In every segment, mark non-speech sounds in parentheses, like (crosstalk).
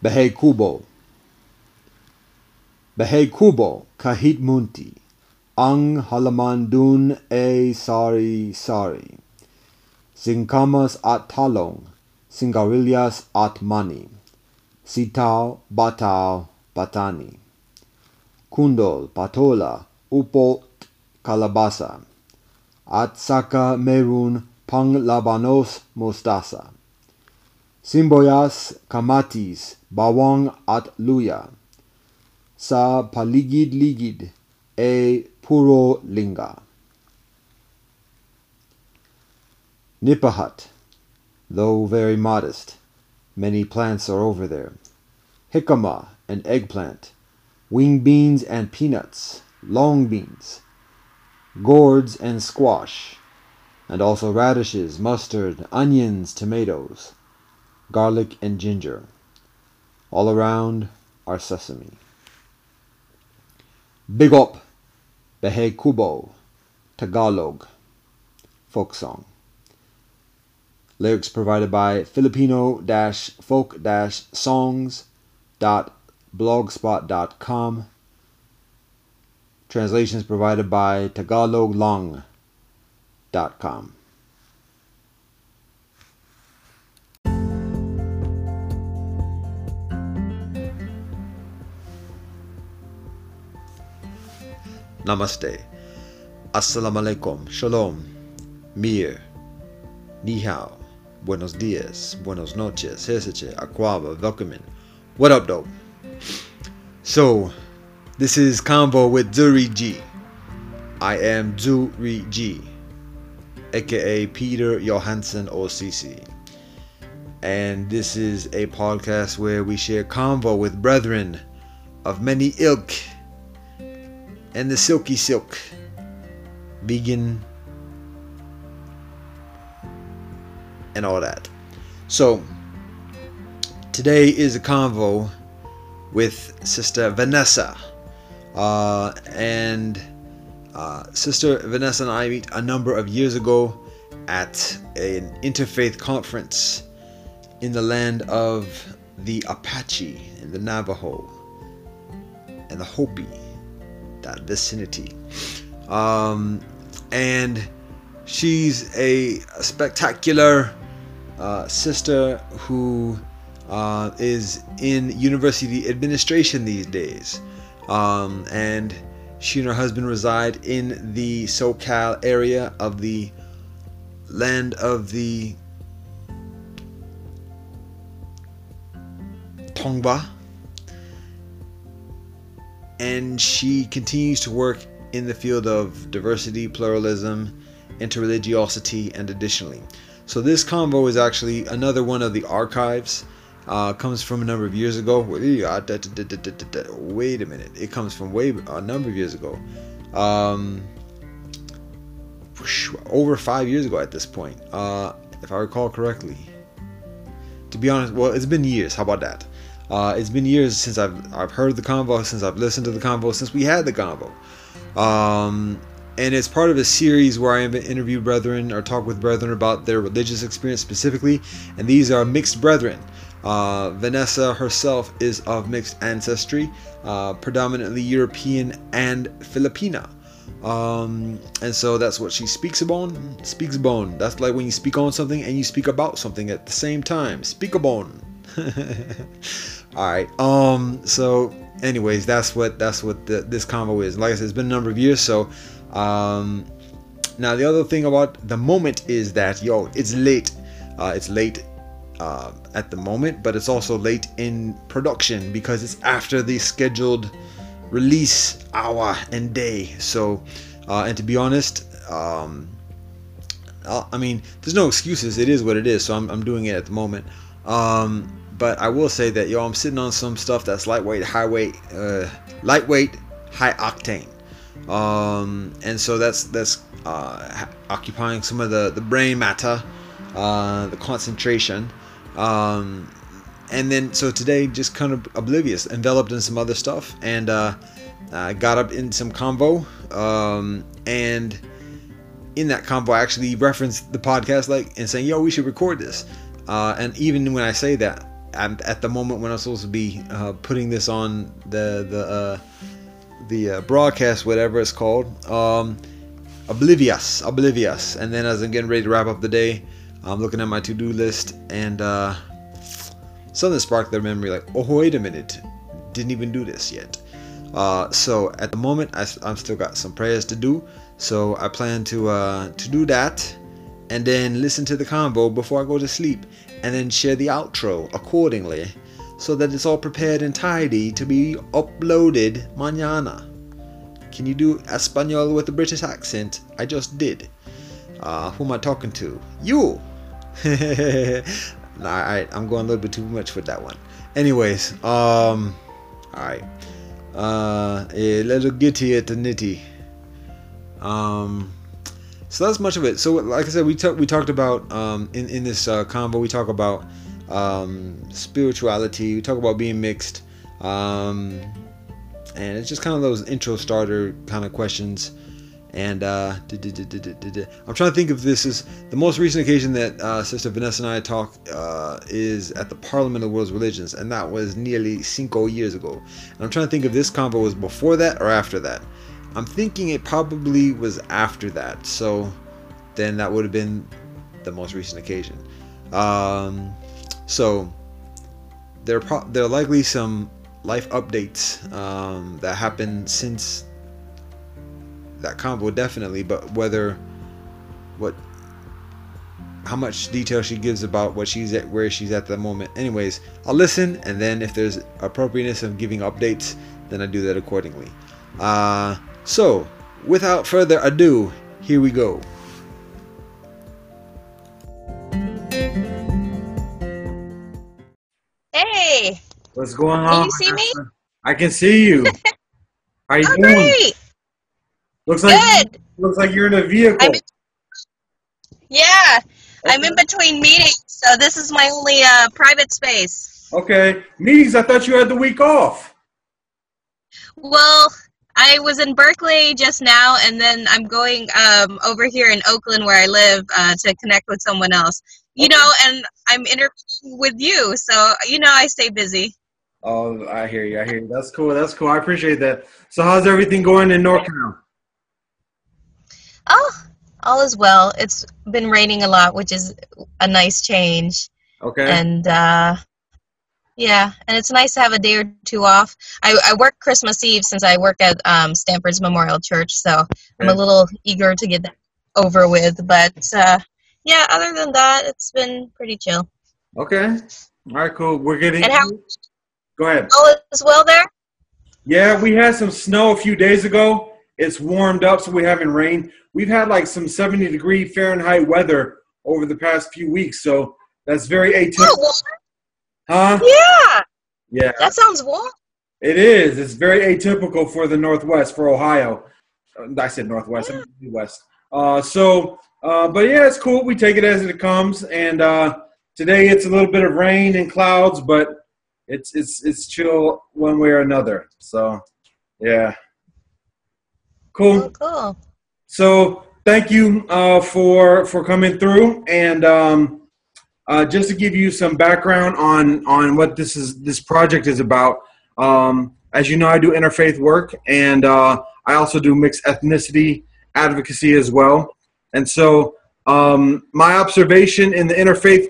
Behei Kubo. Behei Kubo, Kahit Munti, Ang Halamandun E Sari Sari, Singkamas at Talong, Singarillas at Mani, Sitaw, Batao Batani, Kundol Patola, Upot Kalabasa, Atsaka Merun Panglabanos Mostasa. Simboyas, kamatis, bawang at luya. Sa paligid-ligid e puro linga. Nipahat, though very modest, many plants are over there. Jicama, an eggplant. Wing beans and peanuts, long beans. Gourds and squash, and also radishes, mustard, onions, tomatoes, garlic and ginger. All around are sesame. Big up, Bahay Kubo, Tagalog, folk song. Lyrics provided by Filipino-folk-songs.blogspot.com. Translations provided by TagalogLang.com. Namaste. Assalamu alaikum. Shalom. Mir. Ni hao. Buenos dias. Buenos noches. Heseche. Aquaba. Velkomen. What up, though? So, this is Convo with Zuri G. I am Zuri G, aka Peter Johansson OCC. And this is a podcast where we share convo with brethren of many ilk and the silky silk, vegan, and all that. So, today is a convo with Sister Vanessa. Uh, and uh, Sister Vanessa and I meet a number of years ago at an interfaith conference in the land of the Apache and the Navajo and the Hopi, that vicinity. Um, and she's a, spectacular uh, sister who uh, is in university administration these days. Um, and she and her husband reside in the SoCal area of the land of the Tongva. And she continues to work in the field of diversity, pluralism, interreligiosity, and additionally. So this convo is actually another one of the archives uh, comes from a number of years ago. Wait a minute, it comes from way a number of years ago, um, over five years ago at this point, uh, if I recall correctly. To be honest, well, it's been years. How about that? Uh, it's been years since I've I've heard the convo, since I've listened to the convo, since we had the convo. Um, and it's part of a series where I interview brethren or talk with brethren about their religious experience specifically, and these are mixed brethren. Uh, Vanessa herself is of mixed ancestry, uh, predominantly European and Filipina. Um, and so that's what she speaks about. Speaks about. That's like when you speak on something and you speak about something at the same time. Speak about. (laughs) All right. Um. So, anyways, that's what that's what the, this combo is. Like I said, it's been a number of years. So, um, now the other thing about the moment is that yo, it's late. Uh, it's late uh, at the moment, but it's also late in production because it's after the scheduled release hour and day. So, uh, and to be honest, um, I mean, there's no excuses. It is what it is. So I'm, I'm doing it at the moment. Um, but I will say that yo, I'm sitting on some stuff that's lightweight, highweight, uh, lightweight, high octane. Um, and so that's that's uh, occupying some of the the brain matter, uh, the concentration. Um, and then so today just kind of oblivious, enveloped in some other stuff, and uh, uh, got up in some convo. Um, and in that convo, I actually referenced the podcast, like and saying, "Yo, we should record this." Uh, and even when I say that, I'm at the moment when I'm supposed to be uh, putting this on the the uh, the uh, broadcast, whatever it's called. Um, oblivious, oblivious. And then as I'm getting ready to wrap up the day, I'm looking at my to-do list and uh, something sparked their memory. Like, oh wait a minute, didn't even do this yet. Uh, so at the moment, I, am still got some prayers to do. So I plan to uh, to do that, and then listen to the convo before I go to sleep, and then share the outro accordingly, so that it's all prepared and tidy to be uploaded mañana. Can you do Espanol with a British accent? I just did. Uh, who am I talking to? You. (laughs) nah, I'm going a little bit too much with that one. Anyways, um, alright. Uh, a little gitty at the nitty. Um, so that's much of it. So, like I said, we talked we talked about um, in in this uh, combo. We talk about um, spirituality. We talk about being mixed, um, and it's just kind of those intro starter kind of questions. And uh, I'm trying to think if this is the most recent occasion that uh, Sister Vanessa and I talk uh, is at the Parliament of the World's Religions, and that was nearly cinco years ago. And I'm trying to think if this convo was before that or after that. I'm thinking it probably was after that, so then that would have been the most recent occasion. Um, so there, pro- there are likely some life updates um, that happened since that combo definitely, but whether what how much detail she gives about what she's at where she's at the moment. Anyways, I'll listen and then if there's appropriateness of giving updates, then I do that accordingly. Uh so without further ado, here we go. Hey. What's going on? Can you see me? I can see you. (laughs) How you oh, doing? great. Looks like Good. looks like you're in a vehicle. I'm in, yeah, I'm in between meetings, so this is my only uh, private space. Okay. Meetings, I thought you had the week off. Well, I was in Berkeley just now, and then I'm going um, over here in Oakland, where I live, uh, to connect with someone else. You Okay. know, and I'm interviewing with you, so you know I stay busy. Oh, I hear you. I hear you. That's cool. That's cool. I appreciate that. So, how's everything going in NorCal? Oh, all is well. It's been raining a lot, which is a nice change. Okay. and uh, yeah, and it's nice to have a day or two off. I, I work Christmas Eve since I work at um, Stanford's Memorial Church, so I'm a little eager to get that over with. But uh, yeah, other than that, it's been pretty chill. Okay. All right. Cool. We're getting. And how Go ahead. all is well there? Yeah, we had some snow a few days ago. It's warmed up, so we haven't rained. We've had like some 70 degree Fahrenheit weather over the past few weeks, so that's very Oh, atypical. warm? Huh? yeah, Yeah. that sounds warm. It is. It's very atypical for the Northwest, for Ohio. Uh, I said Northwest, I meant Midwest. Uh, so, uh, but yeah, it's cool. We take it as it comes. And uh, today it's a little bit of rain and clouds, but it's it's it's chill one way or another. So, yeah, Oh, cool. cool. So, thank you uh, for for coming through and. Um, uh, just to give you some background on on what this is this project is about um, as you know i do interfaith work and uh, i also do mixed ethnicity advocacy as well. And so um, my observation in the interfaith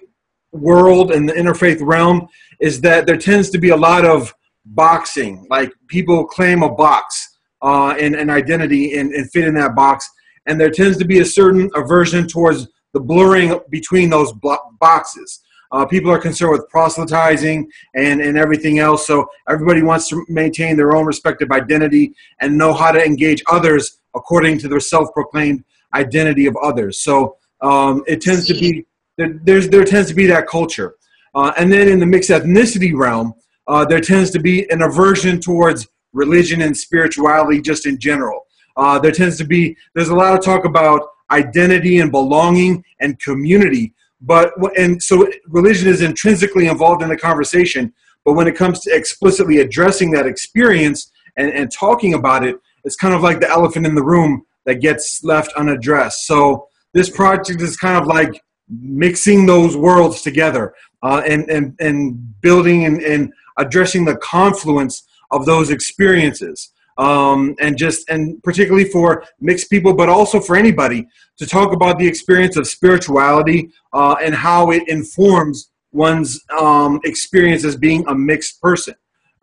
world and the interfaith realm is that there tends to be a lot of boxing. Like people claim a box uh, and an identity and, and fit in that box. And there tends to be a certain aversion towards the blurring between those boxes. Uh, people are concerned with proselytizing and, and everything else, so everybody wants to maintain their own respective identity and know how to engage others according to their self-proclaimed identity of others. So um, it tends to be there, there's there tends to be that culture, uh, and then in the mixed ethnicity realm, uh, there tends to be an aversion towards religion and spirituality just in general. Uh, there tends to be there's a lot of talk about identity and belonging and community but and so religion is intrinsically involved in the conversation but when it comes to explicitly addressing that experience and, and talking about it it's kind of like the elephant in the room that gets left unaddressed so this project is kind of like mixing those worlds together uh, and, and, and building and, and addressing the confluence of those experiences. Um, and just and particularly for mixed people, but also for anybody to talk about the experience of spirituality uh, and how it informs one's um, experience as being a mixed person.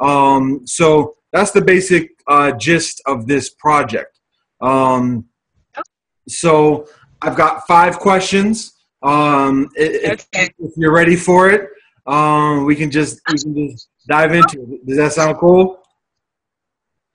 Um, so that's the basic uh, gist of this project. Um, so I've got five questions. Um, if, Okay. if you're ready for it, um, we can just we can just dive into it. Does that sound cool?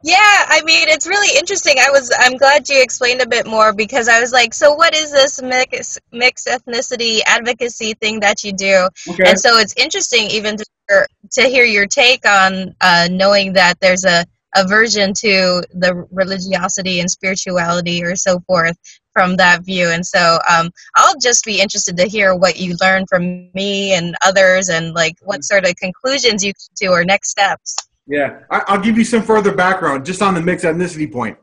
Yeah, I mean it's really interesting. I was I'm glad you explained a bit more because I was like, so what is this mix mixed ethnicity advocacy thing that you do? Okay. And so it's interesting even to hear, to hear your take on uh, knowing that there's a aversion to the religiosity and spirituality or so forth from that view. And so um, I'll just be interested to hear what you learned from me and others and like what sort of conclusions you to or next steps. Yeah, I, I'll give you some further background just on the mixed ethnicity point.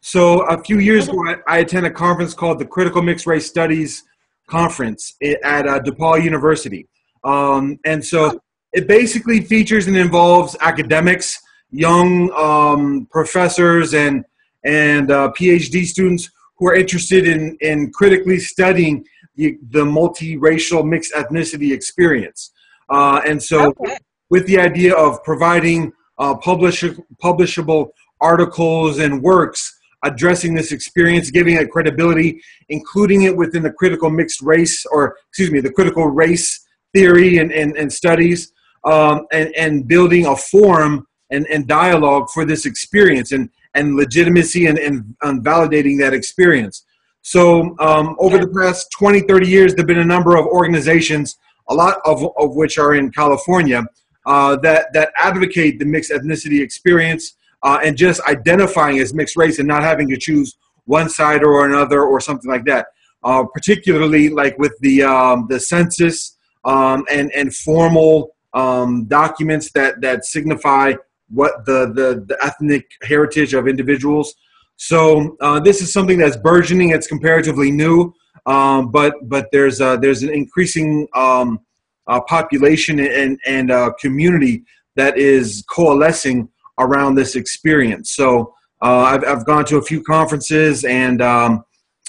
So a few years ago, I, I attended a conference called the Critical Mixed Race Studies Conference at uh, DePaul University, um, and so it basically features and involves academics, young um, professors, and and uh, PhD students who are interested in in critically studying the, the multiracial mixed ethnicity experience. Uh, and so Okay. with the idea of providing uh, publish, publishable articles and works addressing this experience, giving it credibility, including it within the critical mixed race, or excuse me, the critical race theory and, and, and studies, um, and, and building a forum and, and dialogue for this experience and, and legitimacy and, and, and validating that experience. So, um, over the past 20, 30 years, there have been a number of organizations, a lot of, of which are in California, uh, that, that advocate the mixed ethnicity experience uh, and just identifying as mixed race and not having to choose one side or another or something like that. Uh, particularly like with the um, the census um, and and formal um, documents that that signify what the, the the ethnic heritage of individuals. So uh, this is something that's burgeoning. It's comparatively new, um, but but there's uh, there's an increasing um, uh, population and and uh, community that is coalescing around this experience. So uh, I've I've gone to a few conferences and um,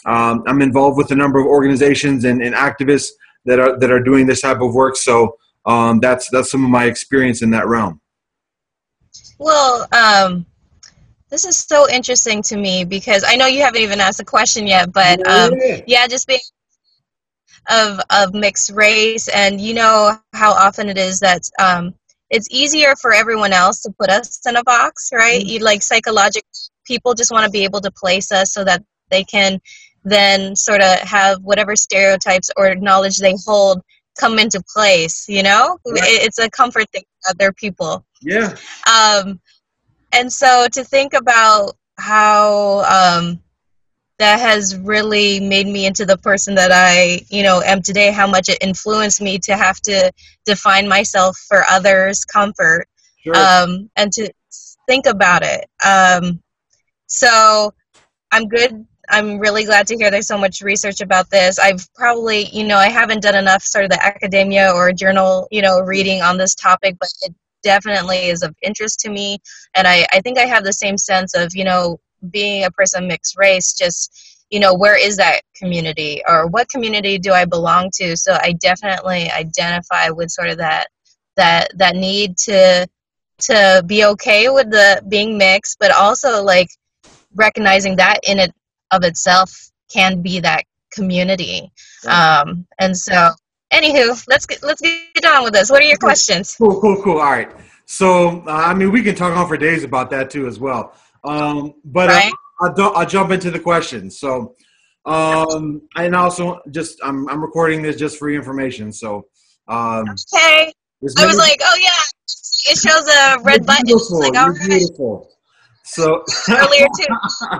um, I'm involved with a number of organizations and, and activists that are that are doing this type of work. So um, that's that's some of my experience in that realm. Well, um, this is so interesting to me because I know you haven't even asked a question yet, but um, yeah, just being of of mixed race, and you know how often it is that um, it's easier for everyone else to put us in a box, right? You like psychological people just want to be able to place us so that they can then sort of have whatever stereotypes or knowledge they hold come into place. You know, Right. It's a comfort thing for other people Yeah, um, and so to think about how um, that has really made me into the person that I, you know, am today. How much it influenced me to have to define myself for others' comfort, sure. um, and to think about it. Um, so I'm good. I'm really glad to hear there's so much research about this. I've probably, you know, I haven't done enough sort of the academia or journal, you know, reading on this topic, but it definitely is of interest to me. And I, I think I have the same sense of, you know, being a person mixed race, just, you know, where is that community or what community do I belong to? So I definitely identify with sort of that, that, that need to, to be okay with the being mixed, but also like recognizing that in it of itself can be that community. Um, and so, anywho, let's get let's get on with this. What are your questions? Cool, cool, cool. All right. So, uh, I mean, we can talk on for days about that too, as well. Um, but uh, Right. I'll, do- I'll jump into the questions. So, um, and also, just I'm, I'm recording this just for your information. So, um, Okay. I was like, oh yeah, it shows a red button. Beautiful. Like, You're all right, beautiful. So, (laughs) earlier too,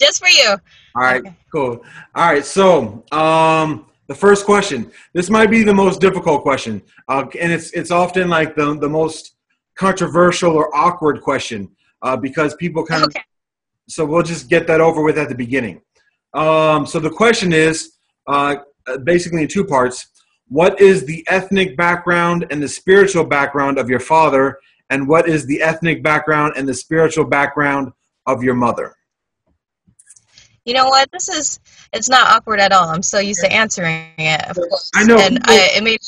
just for you. all right, Okay. cool. All right, so um, the first question. This might be the most difficult question, uh, and it's it's often like the the most controversial or awkward question uh, because people kind of. Okay. So we'll just get that over with at the beginning. Um, so the question is uh, basically in two parts. what is the ethnic background and the spiritual background of your father, and what is the ethnic background and the spiritual background of your mother? You know what? This is it's not awkward at all. I'm so used to answering it. Of course. I know. and I, it made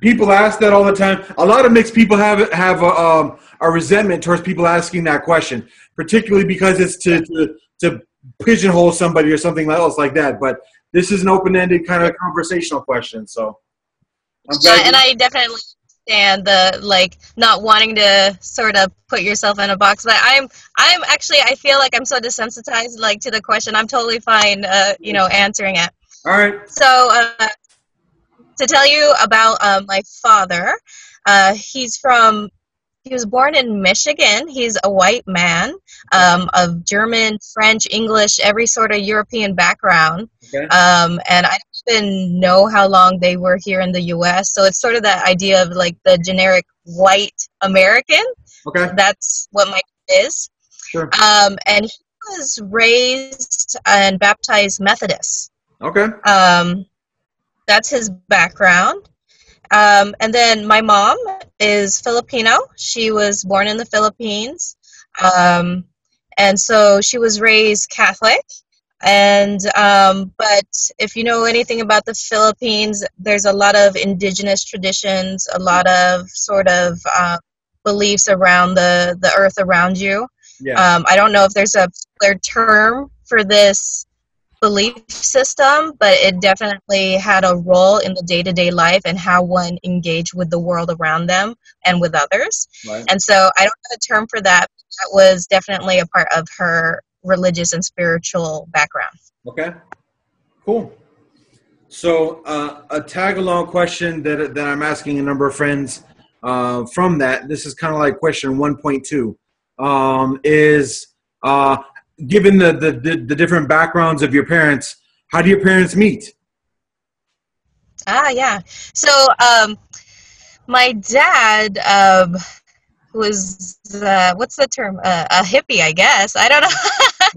People ask that all the time. A lot of mixed people have have a, um, a resentment towards people asking that question, particularly because it's to, to to pigeonhole somebody or something else like that. But this is an open-ended kind of conversational question, so. I'm yeah, and I definitely understand the like not wanting to sort of put yourself in a box. But I'm I'm actually I feel like I'm so desensitized like to the question. I'm totally fine, uh, you know, answering it. all right. So, uh, to tell you about uh, my father, uh, he's from, he was born in Michigan. He's a white man um, of German, French, English, every sort of European background. Okay. Um, and I don't even know how long they were here in the US. So, it's sort of that idea of like the generic white American. Okay. That's what my is. Sure. Um, and he was raised and baptized Methodist. Okay. Um, that's his background. Um, and then my mom is Filipino. She was born in the Philippines. Um, and so she was raised Catholic. And um, but if you know anything about the Philippines, there's a lot of indigenous traditions, a lot of sort of uh, beliefs around the the earth around you. Yeah. Um, I don't know if there's a particular term for this belief system, but it definitely had a role in the day to day life and how one engaged with the world around them and with others. right. And so I don't have a term for that. That was definitely a part of her religious and spiritual background. Okay. Cool. So uh, a tag along question that that I'm asking a number of friends uh, from that. This is kind of like question 1.2. Um, is uh, given the, the the the different backgrounds of your parents, how do your parents meet? Ah, yeah. So, um, my dad um, was uh, what's the term? Uh, a hippie, I guess. I don't know.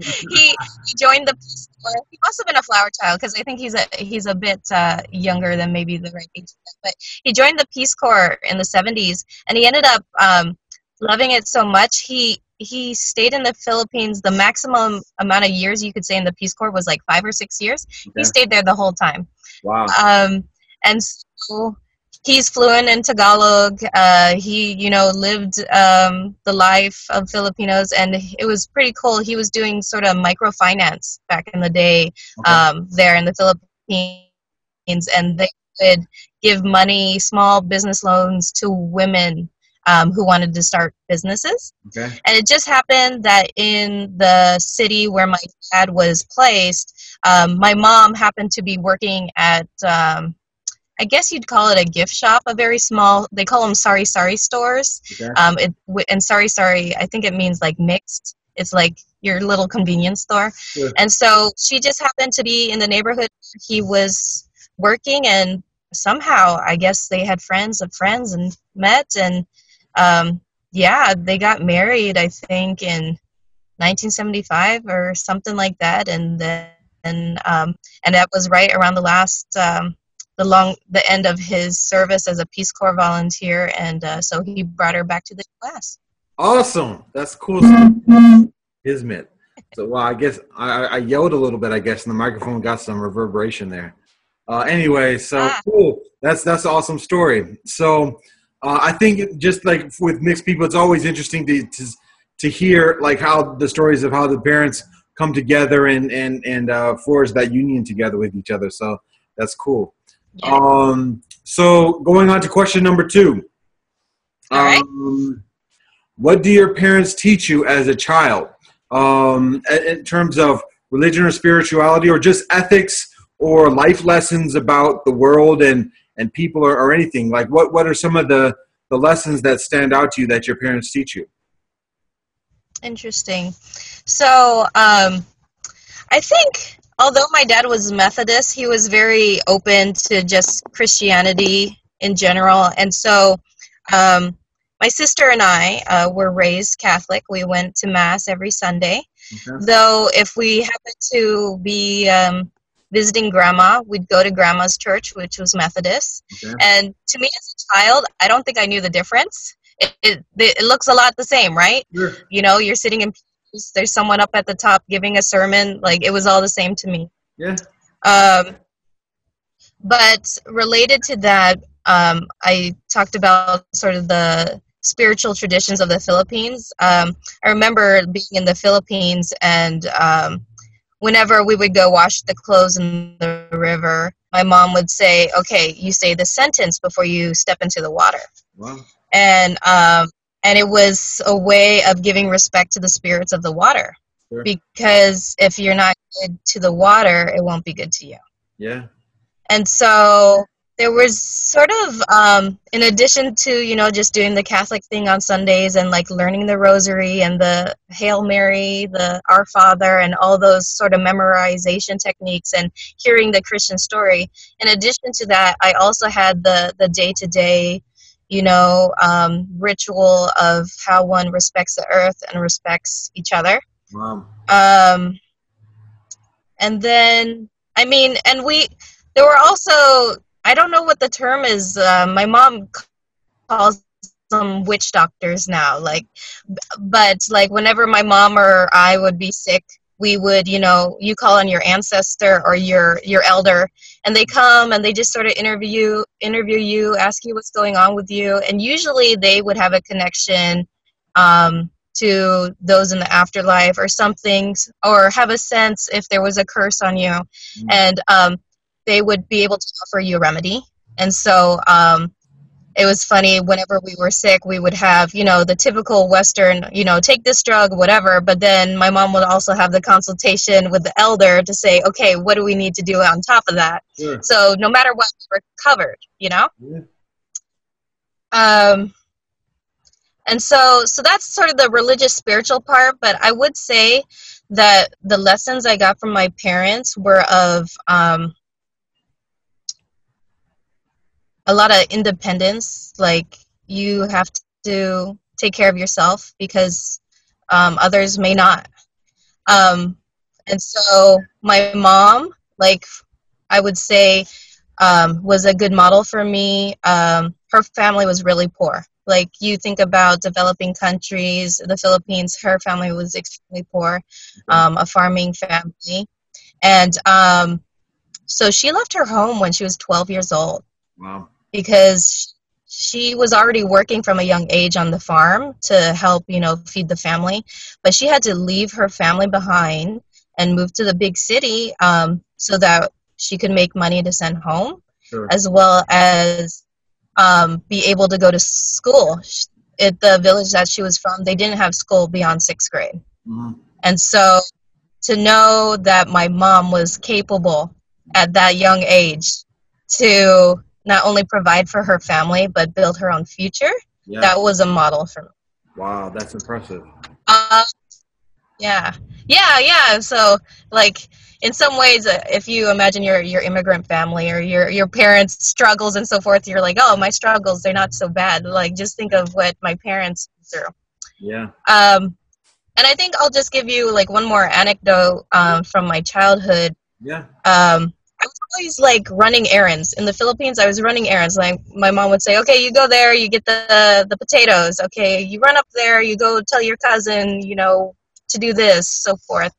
(laughs) he, he joined the Peace Corps. He must have been a flower child because I think he's a he's a bit uh, younger than maybe the right age. But he joined the Peace Corps in the '70s, and he ended up um, loving it so much he he stayed in the Philippines. The maximum amount of years you could say in the Peace Corps was like five or six years. Okay. He stayed there the whole time. Wow. Um, and so he's fluent in Tagalog. Uh, he, you know, lived um, the life of Filipinos, and it was pretty cool. He was doing sort of microfinance back in the day Okay. um, there in the Philippines, and they would give money, small business loans to women um, who wanted to start businesses. Okay. And it just happened that in the city where my dad was placed, um, my mom happened to be working at, um, I guess you'd call it a gift shop, a very small, they call them sari-sari stores. Okay. Um, it, and sari-sari, I think it means like mixed. It's like your little convenience store. Sure. And so she just happened to be in the neighborhood he was working, and somehow I guess they had friends of friends and met. And um, yeah, they got married, I think, in 1975 or something like that. And then, um, and that was right around the last, um, the long, the end of his service as a Peace Corps volunteer. And uh, so he brought her back to the U.S. Awesome. That's cool. Ismet. So well, I guess I, I- I yelled a little bit. I guess, and the microphone got some reverberation there. Uh, anyway, so Ah. cool. That's that's an awesome story. So uh, I think just like with mixed people, it's always interesting to, to to hear like how the stories of how the parents come together and and and uh, forge that union together with each other. So that's cool. Yeah. Um, so going on to question number two. All right. Um, what do your parents teach you as a child um, in in terms of religion or spirituality or just ethics or life lessons about the world and, and people or, or anything? Like what, what are some of the, the lessons that stand out to you that your parents teach you? Interesting. So, um, I think although my dad was Methodist, he was very open to just Christianity in general. And so, um, my sister and I uh, were raised Catholic. We went to Mass every Sunday. Okay. Though, if we happened to be um, visiting grandma. We'd go to grandma's church, which was Methodist. Okay. And to me as a child, I don't think I knew the difference. It, it, it looks a lot the same, right? Sure. You know, you're sitting in there's someone up at the top giving a sermon. Like it was all the same to me. Yeah. Um, but related to that, um, I talked about sort of the spiritual traditions of the Philippines. Um, I remember being in the Philippines, and um, whenever we would go wash the clothes in the river, my mom would say, "Okay, you say the sentence before you step into the water," Wow. and um, and it was a way of giving respect to the spirits of the water. Sure. Because if you're not good to the water, it won't be good to you Yeah. and so there was sort of um, in addition to you know just doing the catholic thing on sundays and like learning the rosary and the hail mary the our father and all those sort of memorization techniques and hearing the christian story in addition to that i also had the the day-to-day you know um, ritual of how one respects the earth and respects each other Wow. um, and then I mean, and we there were also I don't know what the term is. Uh, my mom calls them witch doctors now. Like, but like whenever my mom or I would be sick, we would you know you call on your ancestor or your your elder, and they come and they just sort of interview interview you, ask you what's going on with you, and usually they would have a connection. Um, to those in the afterlife or something or have a sense if there was a curse on you Mm. and um, they would be able to offer you a remedy. And so um, it was funny whenever we were sick we would have you know the typical western you know take this drug whatever. But then my mom would also have the consultation with the elder to say okay what do we need to do on top of that? Sure. so no matter what we were covered you know? Yeah. um and so so that's sort of the religious spiritual part. But i would say that the lessons i got from my parents were of um a lot of independence like you have to take care of yourself because um, others may not. Um, and so my mom like i would say um, was a good model for me. Um, her family was really poor. Like you think about developing countries the philippines her family was extremely poor um, a farming family. And um, so she left her home when she was 12 years old. Wow. Because she was already working from a young age on the farm to help you know feed the family but she had to leave her family behind and move to the big city um, so that she could make money to send home Sure. as well as um, be able to go to school at the village that she was from they didn't have school beyond sixth grade Mhm. and so to know that my mom was capable at that young age to not only provide for her family but build her own future, Yeah. that was a model for me. wow. That's impressive. Uh, yeah, yeah, yeah. So, like, in some ways, uh, if you imagine your your immigrant family or your your parents' struggles and so forth, you're like, oh, my struggles, they're not so bad. Like, just think of what my parents through. Yeah. Um, and I think I'll just give you like one more anecdote um, from my childhood. Yeah. Um, always like running errands in the Philippines. I was running errands. Like my mom would say, "Okay, you go there, you get the the potatoes. Okay, you run up there, you go tell your cousin, you know, to do this, so forth."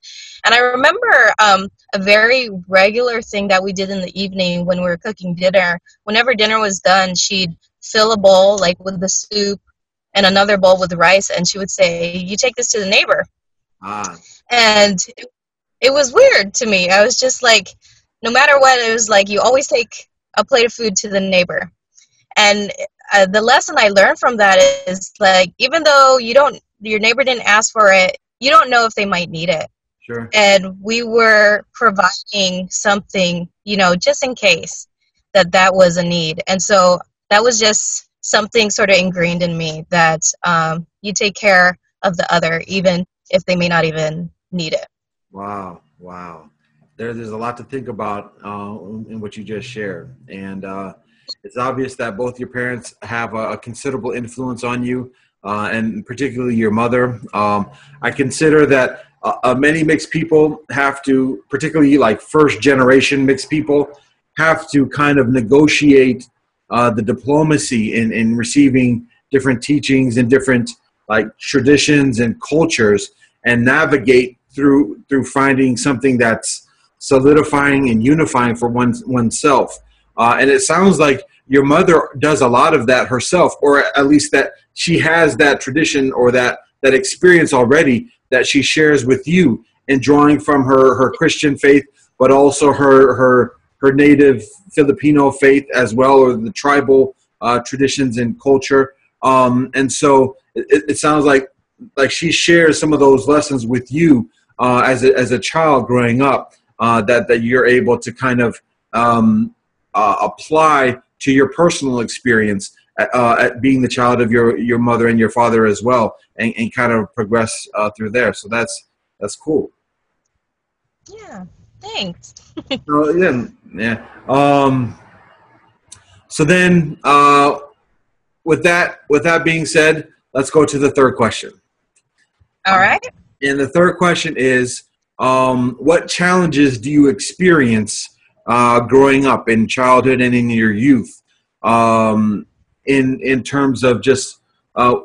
And I remember um, a very regular thing that we did in the evening when we were cooking dinner. Whenever dinner was done, she'd fill a bowl like with the soup and another bowl with rice, and she would say, "You take this to the neighbor." Ah. and it, it was weird to me. I was just like, no matter what, it was like you always take a plate of food to the neighbor. And uh, the lesson I learned from that is like, even though you don't, your neighbor didn't ask for it, you don't know if they might need it. Sure. And we were providing something, you know, just in case that that was a need. And so that was just something sort of ingrained in me that um, you take care of the other, even if they may not even need it. Wow, wow. There, there's a lot to think about uh, in what you just shared, and uh, it's obvious that both your parents have a, a considerable influence on you, uh, and particularly your mother. Um, I consider that uh, uh, many mixed people have to, particularly like first generation mixed people, have to kind of negotiate uh, the diplomacy in, in receiving different teachings and different like traditions and cultures and navigate through through finding something that's solidifying and unifying for one oneself. Uh, and it sounds like your mother does a lot of that herself, or at least that she has that tradition or that that experience already that she shares with you, and drawing from her her Christian faith, but also her her her native Filipino faith as well, or the tribal uh, traditions and culture. Um, and so it, it, sounds like like she shares some of those lessons with you uh, as a, as a child growing up uh, that that you're able to kind of um, uh, apply to your personal experience at, uh, at, being the child of your your mother and your father as well, and, and kind of progress uh, through there. So that's that's cool. Yeah. Thanks. (laughs) so, yeah, yeah. Um, so then, uh, with that with that being said, let's go to the third question. All right. And the third question is, um, what challenges do you experience uh, growing up in childhood and in your youth, um, in in terms of just uh,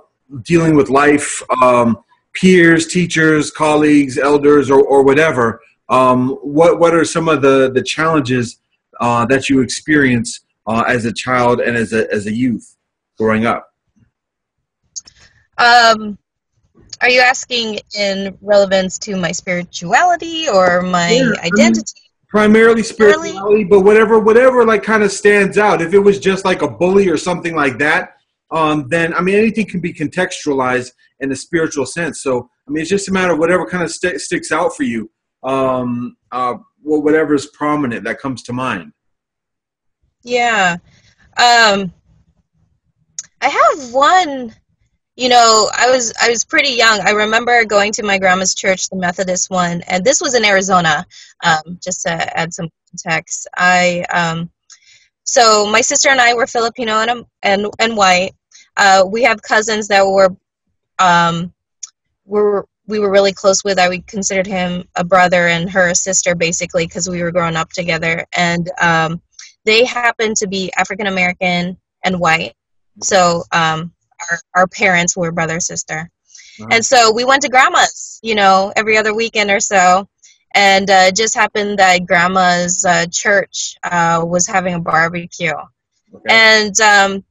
dealing with life, um, peers, teachers, colleagues, elders, or, or whatever? Um, what what are some of the the challenges uh, that you experience uh, as a child and as a as a youth growing up? Um, are you asking in relevance to my spirituality or my yeah, identity? Primarily spirituality, but whatever whatever like kind of stands out. If it was just like a bully or something like that, um, then I mean anything can be contextualized in a spiritual sense. So I mean it's just a matter of whatever kind of st- sticks out for you um, uh, whatever is prominent that comes to mind. Yeah. Um, I have one, you know, I was I was pretty young. I remember going to my grandma's church, the Methodist one, and this was in Arizona. Um, just to add some context, I um, so my sister and I were Filipino and and and white. Uh, we have cousins that were um, were we were really close with. I considered him a brother and her a sister, basically, because we were growing up together. And um, they happened to be African American and white. So um, our, our parents were brother sister. And so we went to grandma's, you know, every other weekend or so. And uh, it just happened that grandma's uh, church uh, was having a barbecue. Okay. And um,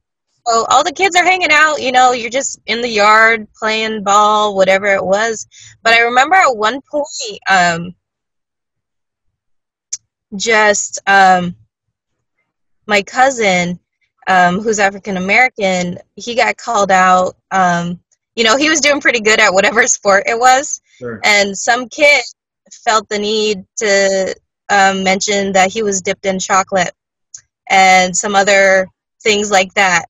so all the kids are hanging out, you know, you're just in the yard playing ball, whatever it was. But I remember at one point, um, just um, my cousin, um, who's African American, he got called out. Um, you know, he was doing pretty good at whatever (laughs) sport it was. Sure. And some kid felt the need to um, mention that he was dipped in chocolate and some other things like that.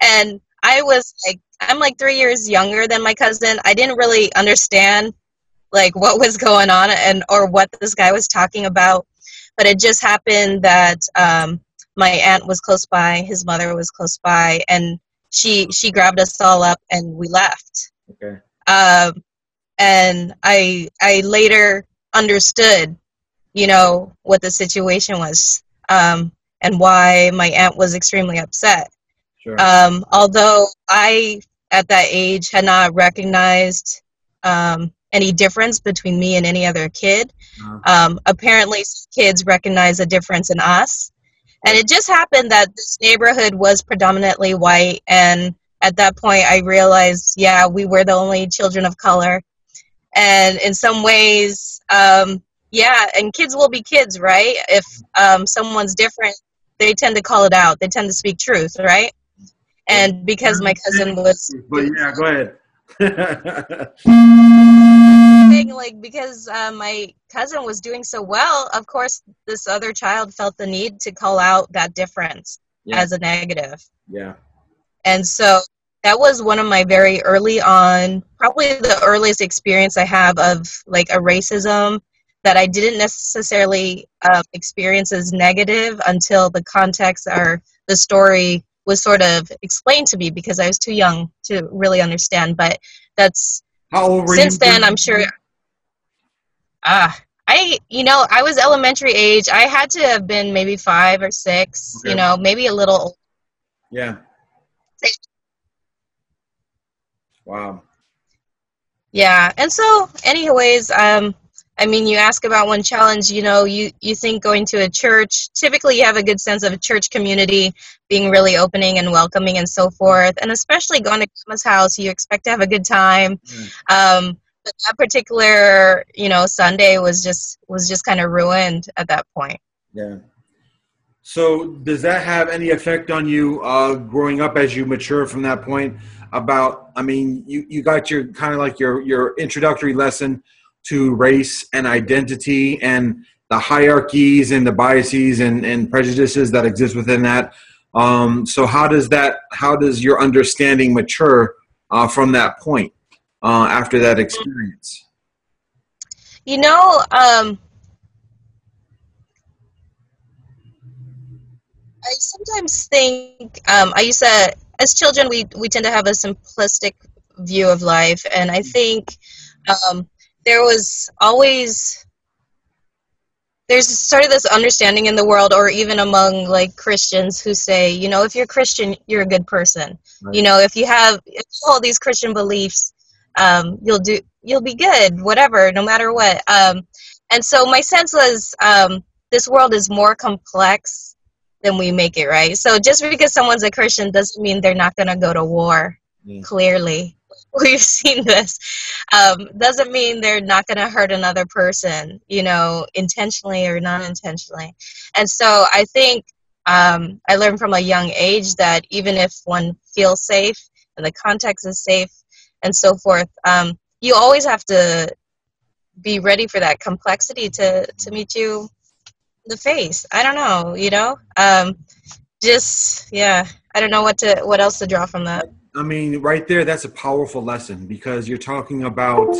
And I was like, I'm like three years younger than my cousin. I didn't really understand like what was going on and or what this guy was talking about. But it just happened that um, my aunt was close by, his mother was close by, and she she grabbed us all up and we left. Okay. Um, and I I later understood, you know, what the situation was um, and why my aunt was extremely upset. Sure. Um, although I, at that age, had not recognized um, any difference between me and any other kid. Uh-huh. Um, apparently, kids recognize a difference in us. And it just happened that this neighborhood was predominantly white. And at that point, I realized, yeah, we were the only children of color. And in some ways, um, yeah, and kids will be kids, right? If um, someone's different, they tend to call it out. They tend to speak truth, right? and because my cousin was but yeah go ahead (laughs) like because uh, my cousin was doing so well of course this other child felt the need to call out that difference yeah. as a negative yeah and so that was one of my very early on probably the earliest experience i have of like a racism that i didn't necessarily uh, experience as negative until the context or the story was sort of explained to me because I was too young to really understand. But that's how old were since then. I'm sure. Ah, I, you know, I was elementary age. I had to have been maybe five or six, Okay. you know, maybe a little. Yeah. Wow. Yeah. And so, anyways, um, I mean, you ask about one challenge, you know, you, you think going to a church, typically you have a good sense of a church community being really opening and welcoming and so forth. And especially going to Grandma's house, you expect to have a good time. Um, but that particular, you know, Sunday was just, was just kind of ruined at that point. Yeah. So, does that have any effect on you uh, growing up as you mature from that point? About, I mean, you, you got your kind of like your your introductory lesson to race and identity and the hierarchies and the biases and, and prejudices that exist within that. Um, so, how does that? How does your understanding mature uh, from that point uh, after that experience? You know, um, I sometimes think um, I used to, as children, we we tend to have a simplistic view of life, and I think um, there was always there's sort of this understanding in the world, or even among like Christians, who say, you know, if you're Christian, you're a good person. Right. You know, if you have all these Christian beliefs, um, you'll do you'll be good, whatever, no matter what. Um, and so my sense was um, this world is more complex than we make it, right? So just because someone's a Christian doesn't mean they're not going to go to war. Yeah. Clearly, (laughs) we've seen this. Um, doesn't mean they're not going to hurt another person, you know, intentionally or non intentionally. And so I think um, I learned from a young age that even if one feels safe and the context is safe and so forth, um, you always have to be ready for that complexity to, to meet you in the face. I don't know, you know? Um, just, yeah, I don't know what to, what else to draw from that. I mean, right there, that's a powerful lesson because you're talking about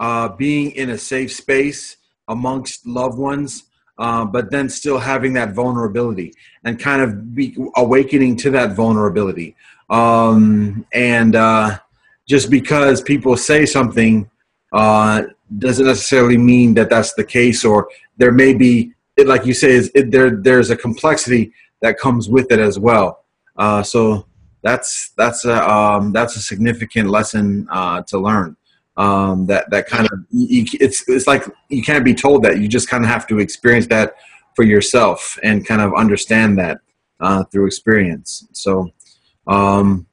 uh, being in a safe space amongst loved ones, uh, but then still having that vulnerability and kind of be awakening to that vulnerability. Um, and uh, just because people say something uh, doesn't necessarily mean that that's the case, or there may be, like you say, is there. There's a complexity that comes with it as well. Uh, so that's that's a um, that's a significant lesson uh, to learn. Um, that that kind of you, it's it's like you can't be told that. You just kind of have to experience that for yourself and kind of understand that uh, through experience. So um,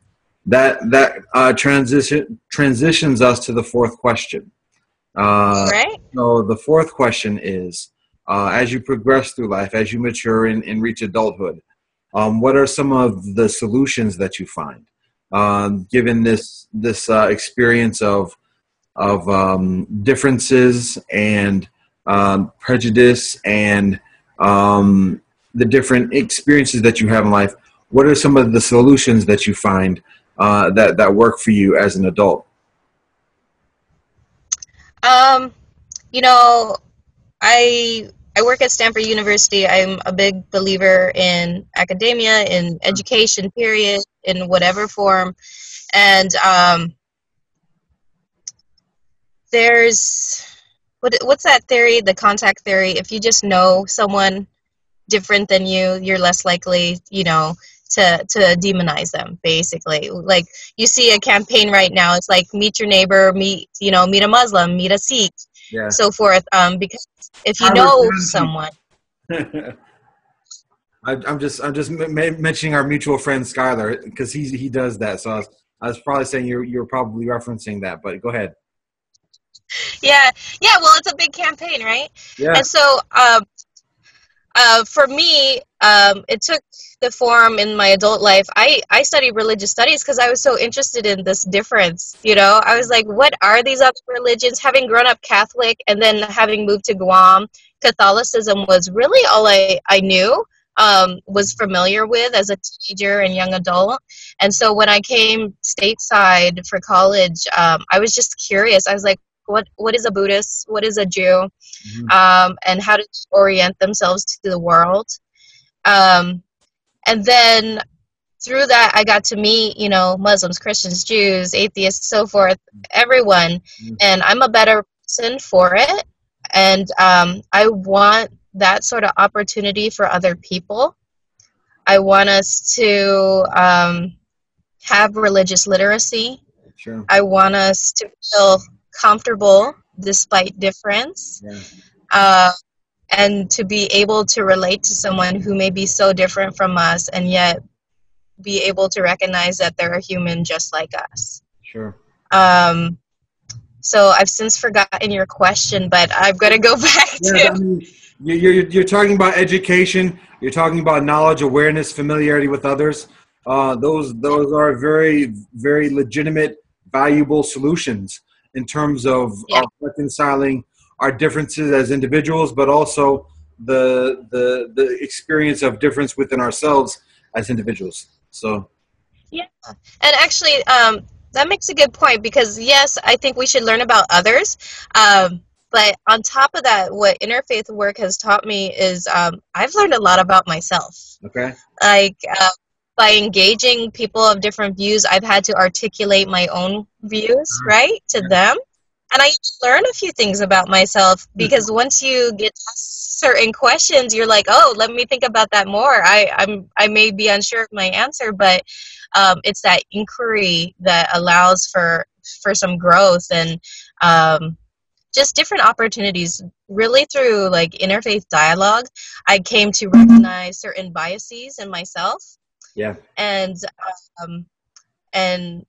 that that uh, transition transitions us to the fourth question. Uh, right? so the fourth question is: uh, As you progress through life, as you mature and, and reach adulthood, um, what are some of the solutions that you find um, given this this uh, experience of of um, differences and um, prejudice and um, the different experiences that you have in life? What are some of the solutions that you find uh, that that work for you as an adult? Um, you know, I I work at Stanford University. I'm a big believer in academia, in education, period, in whatever form, and um, there's what what's that theory? The contact theory. If you just know someone different than you, you're less likely, you know, to to demonize them. Basically, like you see a campaign right now. It's like meet your neighbor, meet you know, meet a Muslim, meet a Sikh, yeah so forth. Um, because if you know someone, (laughs) I, I'm just I'm just m- m- mentioning our mutual friend Skylar because he he does that. So I was, I was probably saying you're you're probably referencing that, but go ahead. yeah, yeah. Well, it's a big campaign, right? Yeah, And so, um, uh, for me, um, it took the form in my adult life. I, I studied religious studies because I was so interested in this difference. You know, I was like, what are these other religions? Having grown up Catholic and then having moved to Guam, Catholicism was really all I, I knew, um, was familiar with as a teenager and young adult. And so when I came stateside for college, um, I was just curious. I was like, what, what is a Buddhist? What is a Jew? Mhm. um, and how to orient themselves to the world. Um, and then through that, I got to meet, you know, Muslims, Christians, Jews, atheists, so forth, everyone. Mhm. And I'm a better person for it. and um, I want that sort of opportunity for other people. I want us to um, have religious literacy. Sure. I want us to feel comfortable despite difference. Yeah. Uh, and to be able to relate to someone who may be so different from us and yet be able to recognize that they're a human just like us. Sure. Um, so I've since forgotten your question, but I'm going (laughs) to go back to. Yeah, I mean, you- you're, you're, you're talking about education. You're talking about knowledge, awareness, familiarity with others. Uh, those those are very very legitimate, valuable solutions in terms of, Yeah. of reconciling our differences as individuals, but also the the the experience of difference within ourselves as individuals. So yeah, And actually, um, that makes a good point because yes, I think we should learn about others. Um, but on top of that, what interfaith work has taught me is um, I've learned a lot about myself. okay, Like uh, by engaging people of different views, I've had to articulate my own views, right, to them. And I learn a few things about myself because once you get certain questions, you're like, "Oh, let me think about that more." I, I'm I may be unsure of my answer, but um, it's that inquiry that allows for for some growth and um, just different opportunities. Really, through like interfaith dialogue, I came to recognize certain biases in myself, yeah, and um, and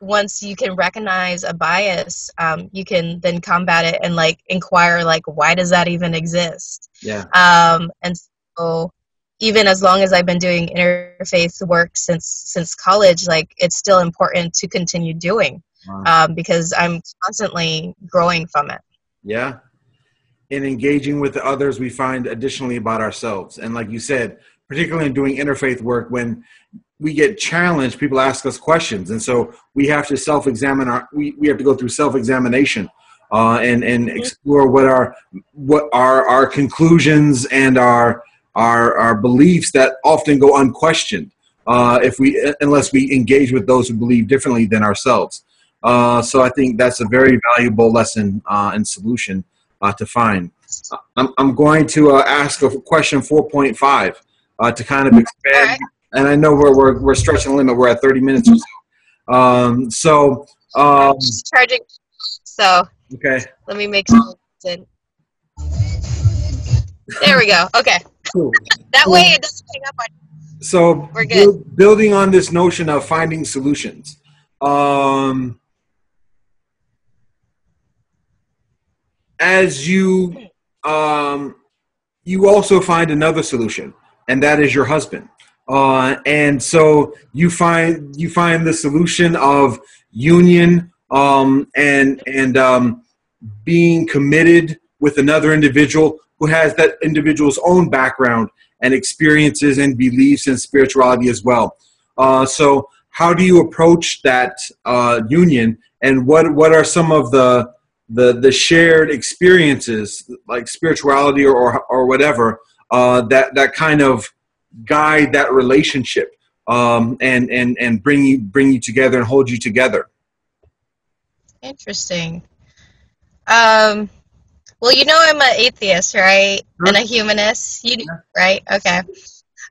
once you can recognize a bias, um, you can then combat it and like inquire like why does that even exist? yeah, um, and so even as long as I've been doing interfaith work since since college, like it's still important to continue doing Wow. um, because I'm constantly growing from it. yeah. In engaging with the others, we find additionally about ourselves, and like you said, particularly in doing interfaith work, when we get challenged, people ask us questions, and so we have to self-examine our. We, we have to go through self-examination uh, and and explore what our what are our conclusions and our our our beliefs that often go unquestioned uh, if we unless we engage with those who believe differently than ourselves. Uh, so I think that's a very valuable lesson uh, and solution uh, to find. I'm, I'm going to uh, ask a question 4.5 uh, to kind of expand and I know we're, we're, we're stretching the limit. We're at 30 minutes or so. Um, so, um, charging. So okay, let me make sure. There we go. Okay, cool. that way it doesn't hang up on. So, We're good. buil- building on this notion of finding solutions, um, as you, um, you also find another solution, and that is your husband. Uh, and so you find you find the solution of union um, and and um, being committed with another individual who has that individual's own background and experiences and beliefs and spirituality as well. Uh, so, how do you approach that uh, union, and what what are some of the the the shared experiences, like spirituality or or, or whatever, uh, that that kind of guide that relationship um, and and and bring you bring you together and hold you together? Interesting. Um, well, you know I'm an atheist, right? And a humanist. You do, right? Okay.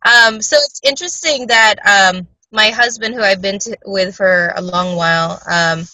Um, so it's interesting that um, my husband, who I've been to, with for a long while, um,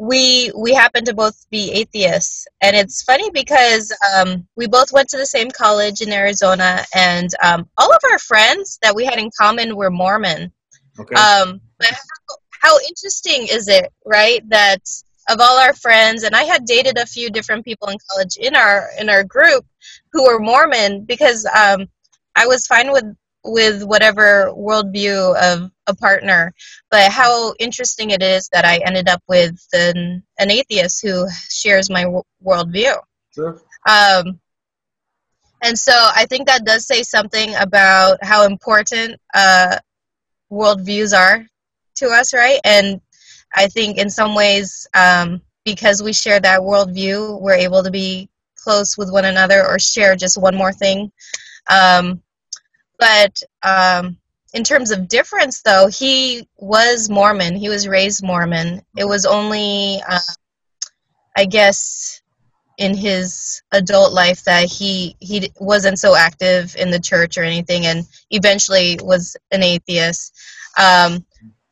we we happen to both be atheists, and it's funny because um, we both went to the same college in Arizona, and um, all of our friends that we had in common were Mormon. Okay. Um, but how, how interesting is it, right? That of all our friends, and I had dated a few different people in college in our in our group who were Mormon because um, I was fine with with whatever worldview of a partner. But how interesting it is that I ended up with an, an atheist who shares my w- worldview. sure. Um, and so I think that does say something about how important uh, worldviews are to us, right? And I think in some ways, um, because we share that worldview, we're able to be close with one another or share just one more thing. Um, but um, in terms of difference, though, he was Mormon. He was raised Mormon. It was only, uh, I guess, in his adult life that he he wasn't so active in the church or anything, and eventually was an atheist. Um,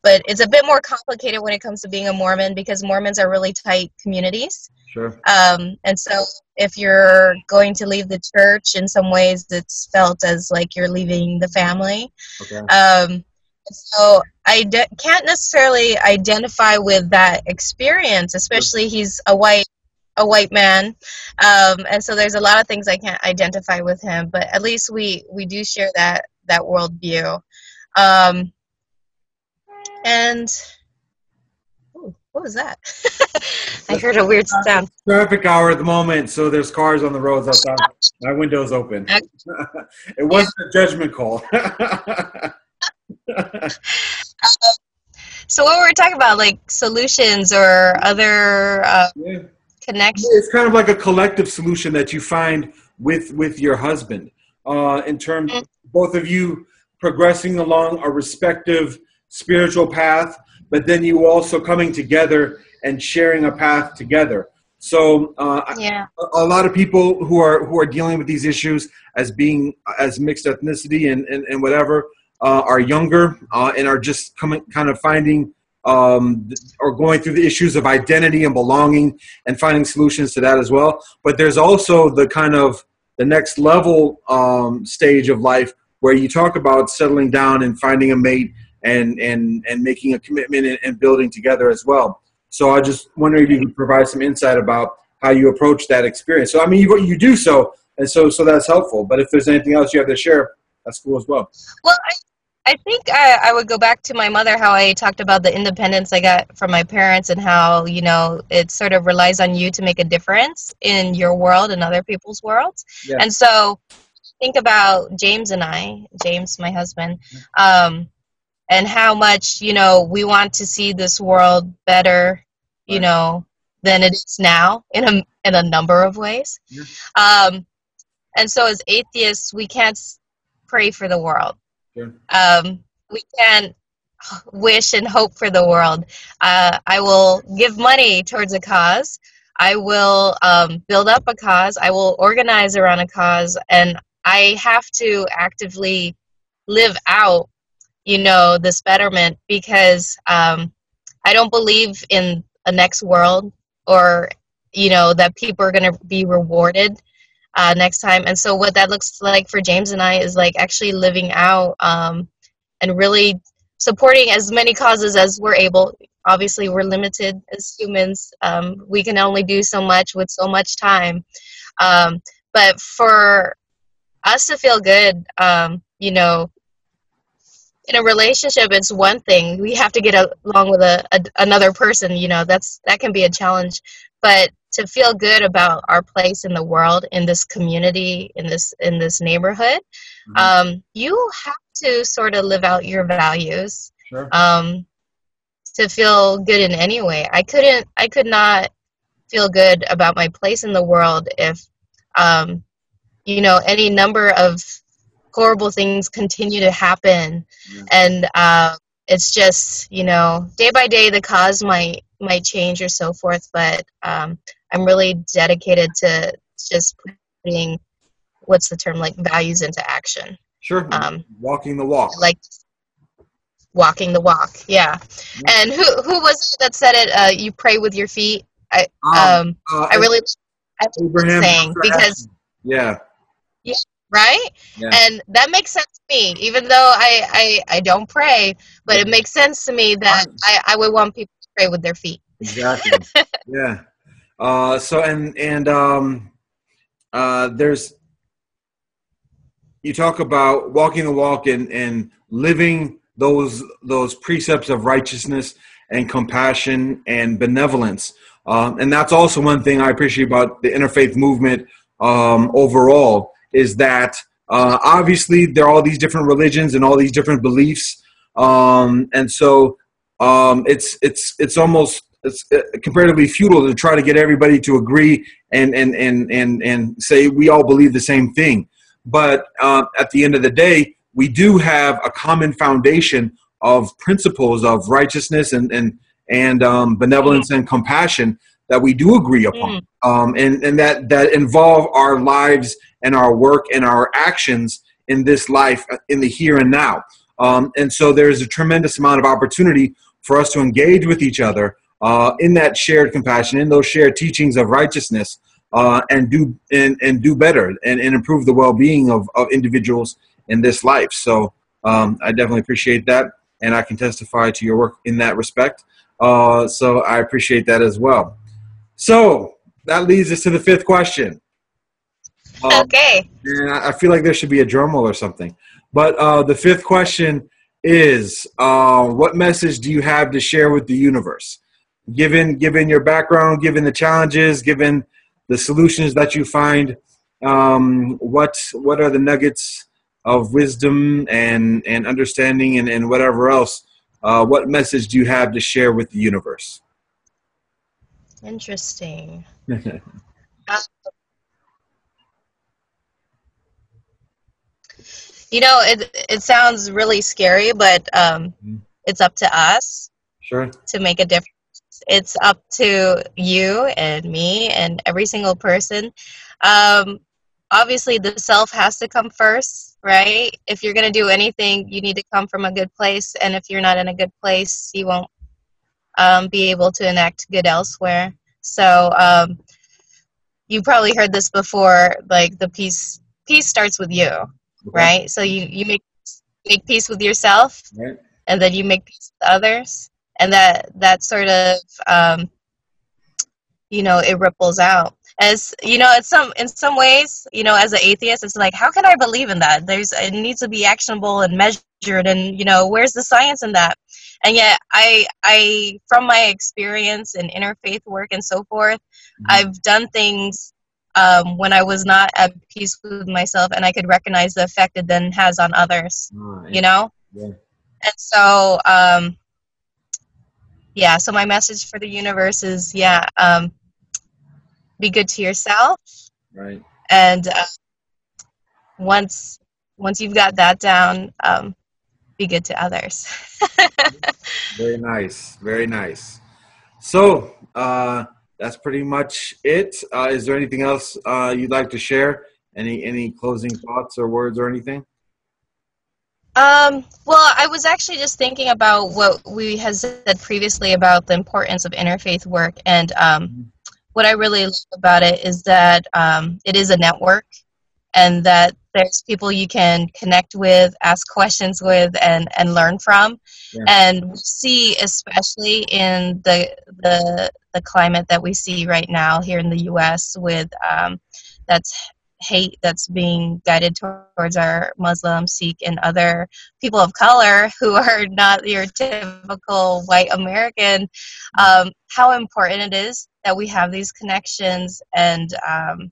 but it's a bit more complicated when it comes to being a Mormon because Mormons are really tight communities. Sure. Um, and so if you're going to leave the church, in some ways, it's felt as like you're leaving the family. Okay. Um, so I de- can't necessarily identify with that experience, especially he's a white a white man, um, and so there's a lot of things I can't identify with him. But at least we we do share that that worldview. Um, and what was that? (laughs) I heard a weird sound. Traffic hour at the moment, so there's cars on the roads outside. My window's open. (laughs) It wasn't a judgment call. (laughs) So what were we talking about, like solutions or other uh, yeah. connections? It's kind of like a collective solution that you find with with your husband, uh, in terms Mm. both of you progressing along a respective spiritual path, but then you also coming together and sharing a path together. So uh, Yeah. a- a lot of people who are who are dealing with these issues as being as mixed ethnicity and and, and whatever uh, are younger uh, and are just coming kind of finding um, or going through the issues of identity and belonging and finding solutions to that as well. But there's also the kind of the next level um, stage of life where you talk about settling down and finding a mate and and and making a commitment and, and building together as well. So I just wonder if you could provide some insight about how you approach that experience. So I mean, you you do so, and so so that's helpful. But if there's anything else you have to share, that's cool as well. Well, I, I think I, I would go back to my mother, how I talked about the independence I got from my parents and how, you know, it sort of relies on you to make a difference in your world and other people's worlds. Yeah. And so think about James and I, James, my husband, um, and how much, you know, we want to see this world better, you Right. know, than it is now in a, in a number of ways. Yeah. Um, and so as atheists, we can't pray for the world Sure. um, we can't wish and hope for the world. Uh, I will give money towards a cause. I will um, build up a cause. I will organize around a cause, and I have to actively live out, you know, this betterment because um, I don't believe in a next world or, you know, that people are going to be rewarded uh, next time. And so, what that looks like for James and I is like actually living out um, and really supporting as many causes as we're able. Obviously, we're limited as humans. Um, we can only do so much with so much time. Um, but for us to feel good, um, you know, in a relationship, it's one thing. We have to get along with a, a another person. You know, that's that can be a challenge. But to feel good about our place in the world, in this community, in this in this neighborhood, Mhm. um, you have to sort of live out your values Sure. um, to feel good in any way. I couldn't. I could not feel good about my place in the world if, um, you know, any number of horrible things continue to happen, Yeah. and uh, it's just you know, day by day the cause might might change or so forth. But um, I'm really dedicated to just putting what's the term like values into action Sure. um, Walking the walk. like walking the walk yeah and who who was it that said it uh, you pray with your feet i um uh, i really I Abraham saying because yeah. Right Yeah. and that makes sense to me even though i i, I don't pray but it makes sense to me that I, I would want people to pray with their feet Exactly. (laughs) yeah. Uh, so and and um, uh, there's you talk about walking the walk and and living those those precepts of righteousness and compassion and benevolence. Um, and that's also one thing I appreciate about the interfaith movement um, overall is that uh, obviously there are all these different religions and all these different beliefs, um, and so um, it's it's it's almost it's uh, comparatively futile to try to get everybody to agree and and and and and say we all believe the same thing. But uh, at the end of the day, we do have a common foundation of principles of righteousness and and and um, benevolence and compassion that we do agree upon, um, and and that that involve our lives and our work and our actions in this life, uh, in the here and now. Um, and so there's a tremendous amount of opportunity for us to engage with each other uh, in that shared compassion, in those shared teachings of righteousness, uh, and do and, and do better and, and improve the well-being of, of individuals in this life. So um, I definitely appreciate that, and I can testify to your work in that respect. Uh, so I appreciate that as well. So that leads us to the fifth question. Um, okay. And I feel like there should be a drum roll or something. But uh, the fifth question is uh, what message do you have to share with the universe? Given, given your background, given the challenges, given the solutions that you find, um, what, what are the nuggets of wisdom and, and understanding and, and whatever else? Uh, what message do you have to share with the universe? Interesting. (laughs) You know, it it sounds really scary, but um, mm-hmm. it's up to us. Sure. To make a difference. It's up to you and me and every single person. Um, obviously, the self has to come first, right? If you're going to do anything, you need to come from a good place. And if you're not in a good place, you won't um, be able to enact good elsewhere. So, um, you probably heard this before like the peace peace starts with you right? So you you make make peace with yourself, right. and then you make peace with others, and that that sort of um, you know it ripples out. As you know, in some in some ways, you know, as an atheist, it's like, how can I believe in that? There's it needs to be actionable and measured, and you know, where's the science in that? And yet, I I from my experience in interfaith work and so forth, mm-hmm. I've done things um, when I was not at peace with myself and I could recognize the effect it then has on others, you know? Yeah. And so, um, yeah, so my message for the universe is yeah, um, be good to yourself. Right. And uh, once once you've got that down, um, be good to others. (laughs) very nice. Very nice. So, uh, that's pretty much it. Uh, is there anything else uh, you'd like to share? Any any closing thoughts or words or anything? Um, well, I was actually just thinking about what we had said previously about the importance of interfaith work, and um, mm-hmm. what I really love about it is that um, it is a network, and that there's people you can connect with, ask questions with, and and learn from. Yeah. And we see, especially in the the the climate that we see right now here in the U.S. with um, that's hate that's being guided towards our Muslim, Sikh, and other people of color who are not your typical white American, um, how important it is that we have these connections. And um,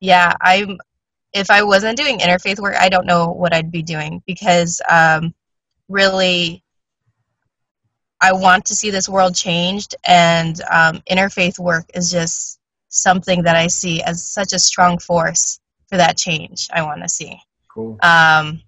yeah, I'm. If I wasn't doing interfaith work, I don't know what I'd be doing because um, really I want to see this world changed, and um, interfaith work is just something that I see as such a strong force for that change I want to see. Cool. Um,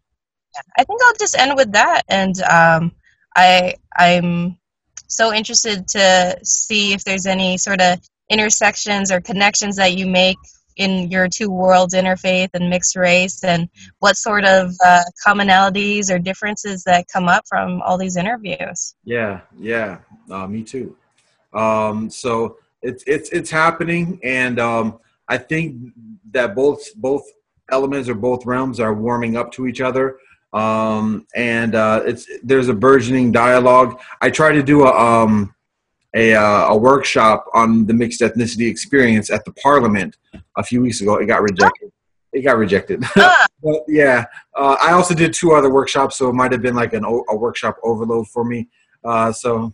I think I'll just end with that, and um, I I'm so interested to see if there's any sort of intersections or connections that you make in your two worlds, interfaith and mixed race, and what sort of uh, commonalities or differences that come up from all these interviews. Yeah, yeah, uh, me too. Um, so it's it's it's happening, and um, I think that both both elements or both realms are warming up to each other. Um, and uh, it's there's a burgeoning dialogue. I try to do a um, a, uh, a workshop on the mixed ethnicity experience at the Parliament a few weeks ago. It got rejected. It got rejected. (laughs) But yeah, uh, I also did two other workshops, so it might have been like an a workshop overload for me. Uh, so,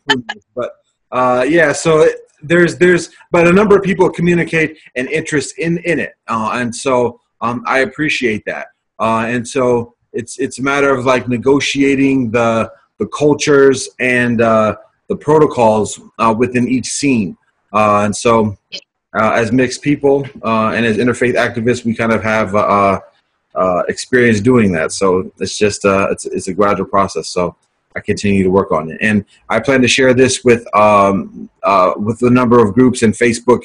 but uh, yeah, so it, there's there's but a number of people communicate an interest in in it, uh, and so um, I appreciate that. Uh, and so it's it's a matter of like negotiating the the cultures and the protocols uh, within each scene. Uh, and so, uh, as mixed people uh, and as interfaith activists, we kind of have uh, experience doing that. So it's just it's, it's a gradual process. So I continue to work on it. And I plan to share this with um, with a number of groups and Facebook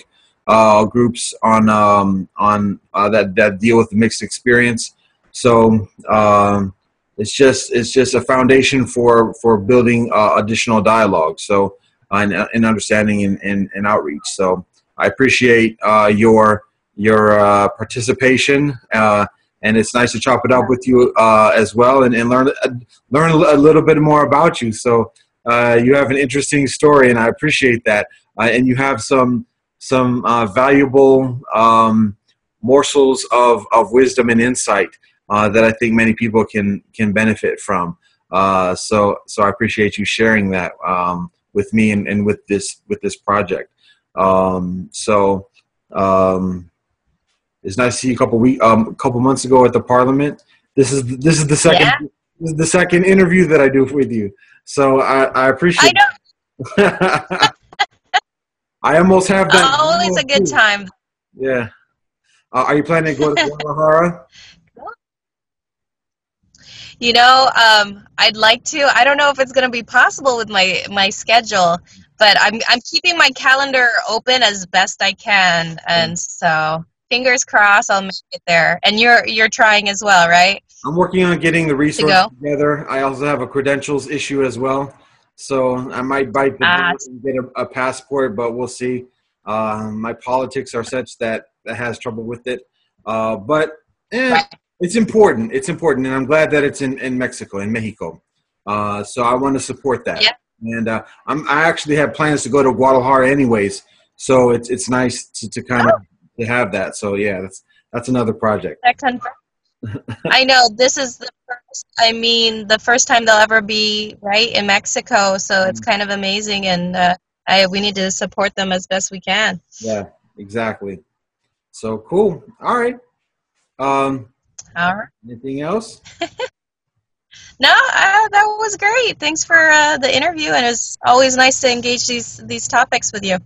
groups on um, on that that deal with the mixed experience. So um, it's just it's just a foundation for for building uh, additional dialogue. So and, and understanding and, and, and, outreach. So I appreciate uh, your your uh, participation. Uh, and it's nice to chop it up with you uh, as well and, and learn uh, learn a little bit more about you. So uh, you have an interesting story, and I appreciate that. Uh, and you have some some uh, valuable um, morsels of, of wisdom and insight uh, that I think many people can can benefit from. so so I appreciate you sharing that um, with me and, and with this with this project. Um, so. Um, it's nice to see you a couple week, um, a couple months ago at the Parliament. This is this is the second yeah. this is the second interview that I do with you. So I, I appreciate. I, (laughs) I almost have that. Oh, always a good too. time. Yeah. Uh, are you planning to go to Guadalajara? (laughs) you know, um, I'd like to. I don't know if it's going to be possible with my my schedule, but I'm I'm keeping my calendar open as best I can, and so fingers crossed I'll make it there. And you're you're trying as well, right? I'm working on getting the resources to together. I also have a credentials issue as well. So I might bite the uh, and get a, a, passport, but we'll see. Uh, my politics are such that that has trouble with it. Uh, but eh, right. It's important. It's important, and I'm glad that it's in, in Mexico, in Mexico. Uh, so I want to support that. Yep. And uh, I'm, I actually have plans to go to Guadalajara anyways. So it's it's nice to, to kind oh. of to have that. So yeah, that's that's another project. I know this is the first. I mean, the first time they'll ever be right in Mexico. So it's mm. kind of amazing, and uh, I we need to support them as best we can. Yeah, exactly. So cool. All right. Um, All right. Anything else? (laughs) no, uh, that was great. Thanks for uh, the interview, and it's always nice to engage these these topics with you.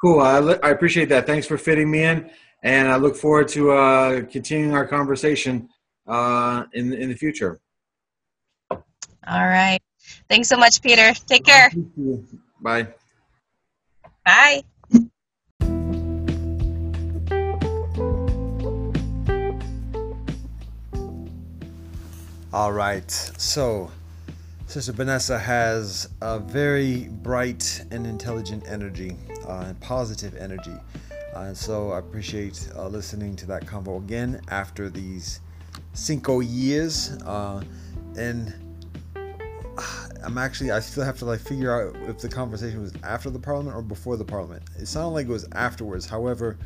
Cool. I, I appreciate that. Thanks for fitting me in, and I look forward to uh, continuing our conversation uh, in in the future. All right. Thanks so much, Peter. Take care. Bye. Bye. All right. So, Sister Vanessa has a very bright and intelligent energy uh, and positive energy. Uh, and so I appreciate uh, listening to that convo again after these cinco years. Uh, and uh, I'm actually, I still have to like figure out if the conversation was after the parliament or before the parliament. It sounded like it was afterwards. However,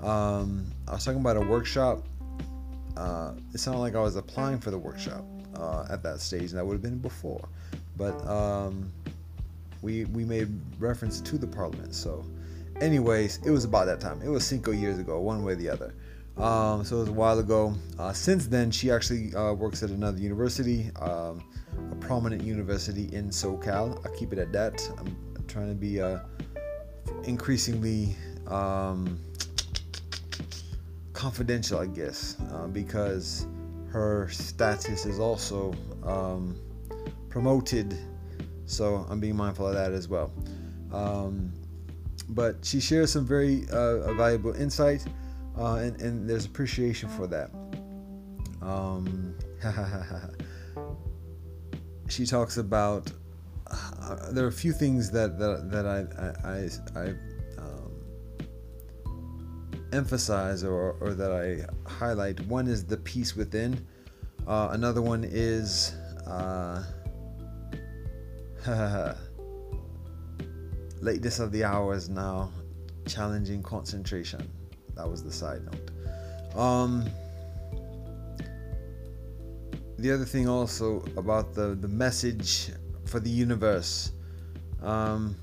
um, I was talking about a workshop. Uh, it sounded like I was applying for the workshop at that stage, and that would have been before. But um, we we made reference to the parliament. So, anyways, it was about that time. It was cinco years ago, one way or the other. Um, so it was a while ago. Uh, since then, she actually uh, works at another university, um, a prominent university in SoCal. I keep it at that. I'm trying to be uh, increasingly um, confidential, I guess, uh, because her status is also um, promoted so I'm being mindful of that as well. Um, but she shares some very uh, valuable insight, uh, and, and, there's appreciation for that. Um, (laughs) she talks about uh, there are a few things that that, that I I, I, I emphasize or, or that I highlight. One is the peace within. Uh, another one is uh, (laughs) Lateness of the hour is now challenging concentration. That was the side note. Um, the other thing also about the the message for the universe. Um,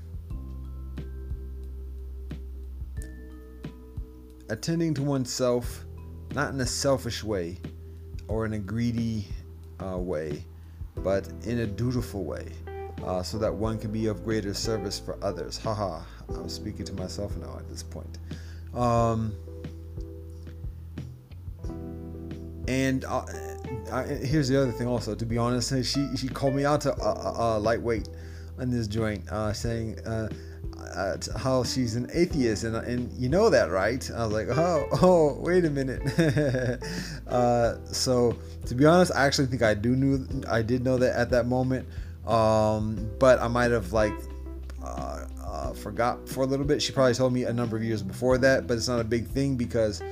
attending to oneself, not in a selfish way or in a greedy uh, way, but in a dutiful way uh, so that one can be of greater service for others. Haha, I'm speaking to myself now at this point. Um, and uh, I, here's the other thing. Also, to be honest, she she called me out to uh, uh, lightweight on this joint, uh, saying uh, how she's an atheist, and and you know that, right? I was like, oh (laughs) oh, wait a minute. (laughs) uh, so to be honest, I actually think I do knew I did know that at that moment, um, but I might have like uh, uh, forgot for a little bit. She probably told me a number of years before that, but it's not a big thing because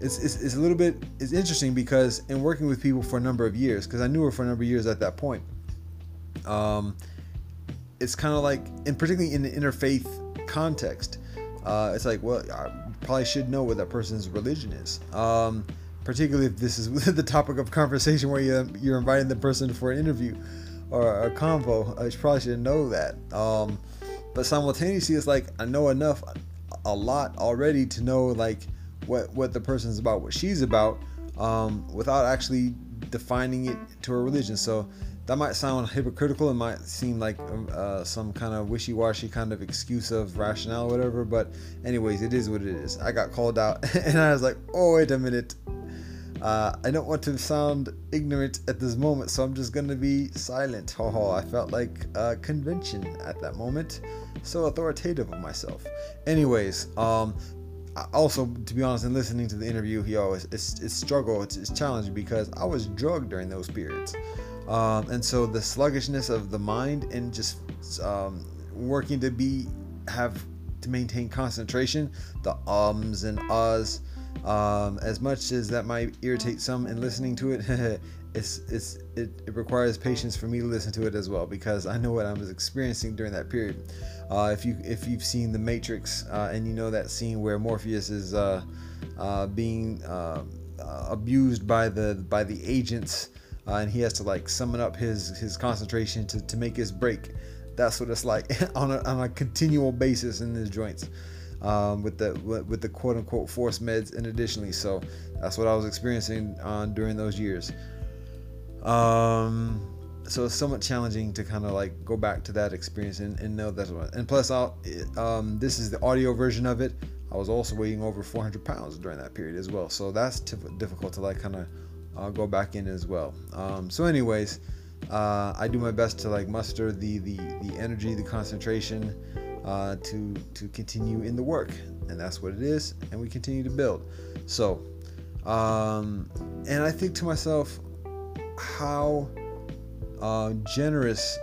it's, it's, it's a little bit it's interesting because in working with people for a number of years, because I knew her for a number of years at that point. Um, it's kind of like, and particularly in the interfaith context, uh, it's like, well, I probably should know what that person's religion is. Um, particularly if this is (laughs) the topic of conversation where you're, you're inviting the person for an interview or a convo. I probably should know that. Um, but simultaneously, it's like I know enough, a lot already to know like what what the person's about, what she's about, um, without actually defining it to her religion. So that might sound hypocritical. It might seem like um, uh, some kind of wishy-washy kind of excuse of rationale, or whatever. But anyways, it is what it is. I got called out, (laughs) and I was like, "Oh, wait a minute." Uh, I don't want to sound ignorant at this moment, so I'm just gonna be silent. Haha, I felt like a convention at that moment, so authoritative of myself. Anyways, um, also to be honest, in listening to the interview, he always it's, it's struggle, it's, it's challenging because I was drugged during those periods, um, and so the sluggishness of the mind and just um, working to be have to maintain concentration, the ums and uhs um, as much as that might irritate some in listening to it, (laughs) it's it's it, it, requires patience for me to listen to it as well because I know what I was experiencing during that period. Uh, if you if you've seen The Matrix uh, and you know that scene where Morpheus is uh, uh being um, uh, abused by the by the agents uh, and he has to like summon up his his concentration to, to make his break. That's what it's like (laughs) on a, on a continual basis in his joints um, with the with the quote unquote force meds and additionally so that's what I was experiencing uh, during those years. Um, so it's somewhat challenging to kind of like go back to that experience and, and know that's what and plus I'll, um, this is the audio version of it. I was also weighing over 400 pounds during that period as well. So that's difficult to like kind of uh, go back in as well um, so anyways uh, I do my best to like muster the the the energy the concentration uh, to to continue in the work, and that's what it is. And we continue to build. So, um, and I think to myself, how uh, generous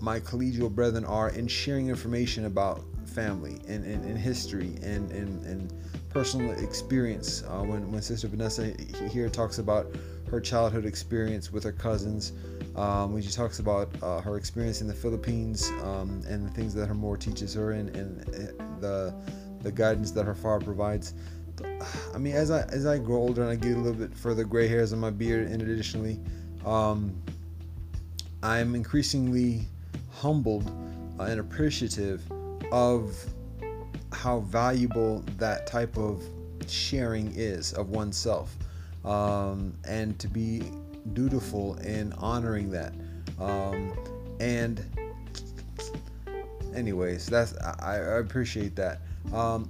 my collegial brethren are in sharing information about family and, and, and history and, and, and personal experience. Uh, when, when Sister Vanessa here talks about her childhood experience with her cousins, um, when she talks about uh, her experience in the Philippines um, and the things that her mother teaches her and, and the the guidance that her father provides. I mean, as I as I grow older and I get a little bit further gray hairs on my beard, and additionally, um, I'm increasingly humbled uh, and appreciative of how valuable that type of sharing is of oneself, um, and to be dutiful in honoring that. Um, and anyways, that's I, I appreciate that. Um,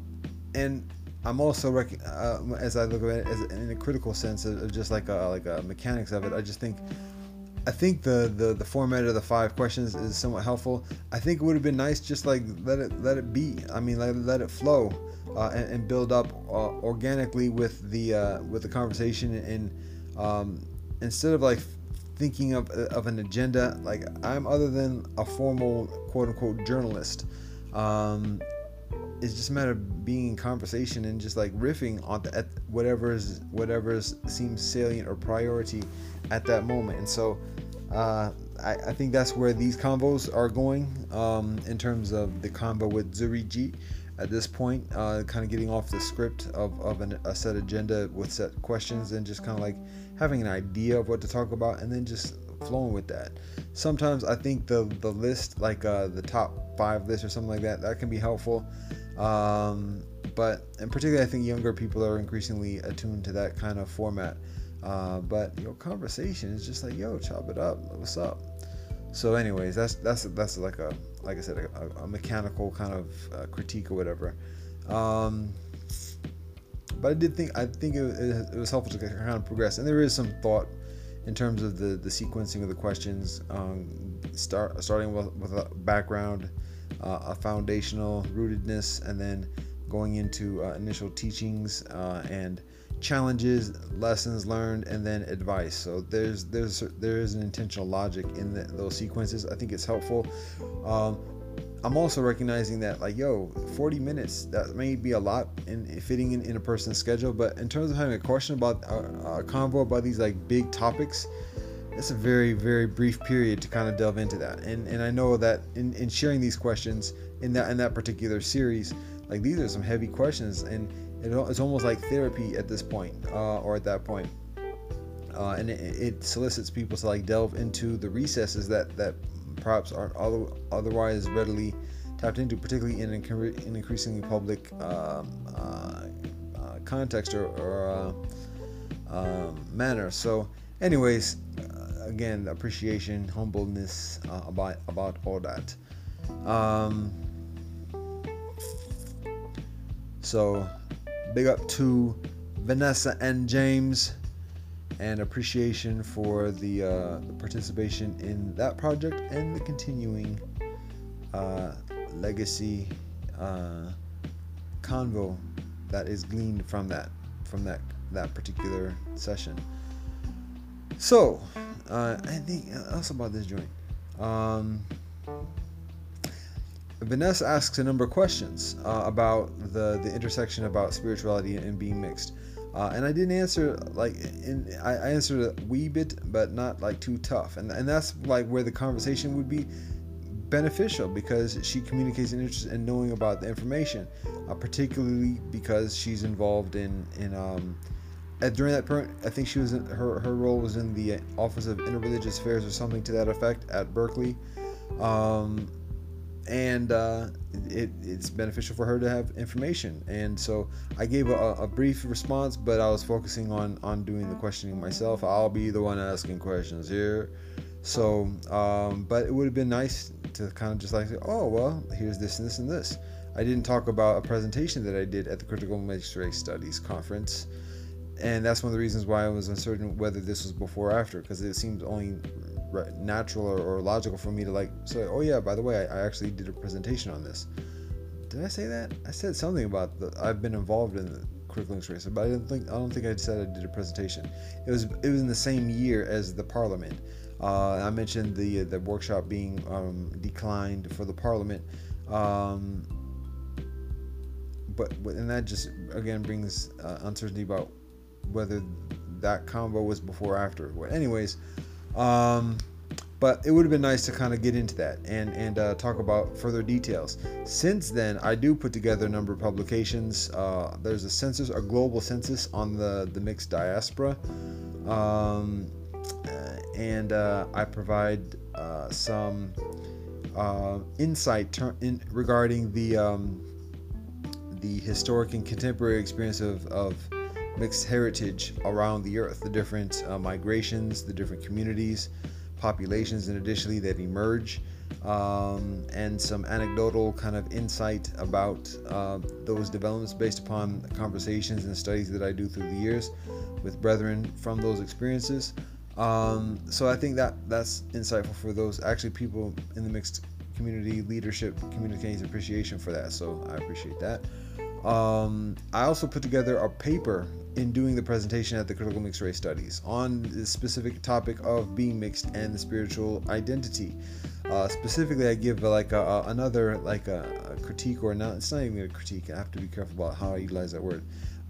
and I'm also rec- uh, as I look at it as in a critical sense of, just like a, like a mechanics of it. I just think I think the, the the format of the five questions is somewhat helpful. I think it would have been nice just like let it let it be. I mean, let, let it flow uh, and, and, build up uh, organically with the uh, with the conversation and um, instead of like thinking of, of an agenda like i'm other than a formal quote unquote journalist um, it's just a matter of being in conversation and just like riffing on the, at whatever's whatever seems salient or priority at that moment. And so uh, I, I, think that's where these combos are going um, in terms of the combo with Zuriji at this point, uh, kind of getting off the script of, of an, a set agenda with set questions and just kind of like having an idea of what to talk about and then just flowing with that. Sometimes I think the the list, like uh, the top five list or something like that, that can be helpful. Um, but and particularly, I think younger people are increasingly attuned to that kind of format. Uh, but your conversation is just like, yo, chop it up. What's up? So, anyways, that's that's that's like a like I said, a, a mechanical kind of uh, critique or whatever. Um, but I did think I think it, it, it, was helpful to kind of progress, and there is some thought in terms of the the sequencing of the questions, um, start starting with, with a background, uh, a foundational rootedness, and then going into uh, initial teachings uh, and challenges, lessons learned, and then advice. So there's there's there is an intentional logic in the, those sequences. I think it's helpful. Um, I'm also recognizing that like yo, 40 minutes that may be a lot in fitting in, in a person's schedule, but in terms of having a question about a, a convo about these like big topics, it's a very very brief period to kind of delve into that. And and I know that in, in sharing these questions in that in that particular series, like these are some heavy questions and it's almost like therapy at this point, uh, or at that point. Uh, and it, it, solicits people to like delve into the recesses that that perhaps aren't otherwise readily tapped into, particularly in an increasingly public um, uh, uh, context or, or uh, um, manner. So, anyways, uh, again, appreciation, humbleness about about all that. Um, so big up to Vanessa and James, and appreciation for the, uh, the participation in that project and the continuing uh, legacy uh, convo that is gleaned from that from that that particular session. So, uh, I think else about this joint. Um, Vanessa asks a number of questions uh, about the, the intersection about spirituality and being mixed. Uh, and I didn't answer like in, I, I answered a wee bit, but not like too tough. And and that's like where the conversation would be beneficial because she communicates an interest in knowing about the information, uh, particularly because she's involved in in um, during that point, I think she was in, her her role was in the Office of Interreligious Affairs or something to that effect at Berkeley. Um, and uh, it, it's beneficial for her to have information. And so I gave a, a, brief response, but I was focusing on on doing the questioning myself. I'll be the one asking questions here. So, um, but it would have been nice to kind of just like, say, oh well, here's this and this and this. I didn't talk about a presentation that I did at the Critical Race Studies conference, and that's one of the reasons why I was uncertain whether this was before or after, because it seemed only natural or, or, logical for me to like say, oh yeah, by the way, I, I, actually did a presentation on this. Did I say that? I said something about the I've been involved in the curriculum race, but I didn't think I don't think I said I did a presentation. It was it was in the same year as the Parliament. Uh, I mentioned the the workshop being um, declined for the Parliament. Um, but and that just again brings uh, uncertainty about whether that combo was before or after. Well, anyways, um, but it would have been nice to kind of get into that and and uh, talk about further details. Since then, I do put together a number of publications. Uh, there's a census, a global census on the the mixed diaspora, um, and uh, I provide uh, some uh, insight ter- in, regarding the um, the historic and contemporary experience of, of mixed heritage around the earth, the different uh, migrations, the different communities, populations, and additionally that emerge, um, and some anecdotal kind of insight about uh, those developments based upon conversations and studies that I do through the years with brethren from those experiences. Um, so I think that that's insightful for those actually people in the mixed community leadership communicating appreciation for that. So I appreciate that. Um, I also put together a paper in doing the presentation at the Critical Mixed Race Studies on the specific topic of being mixed and the spiritual identity. Uh, specifically, I give like a, a, another like a, a, critique or not. It's not even a critique. I have to be careful about how I utilize that word.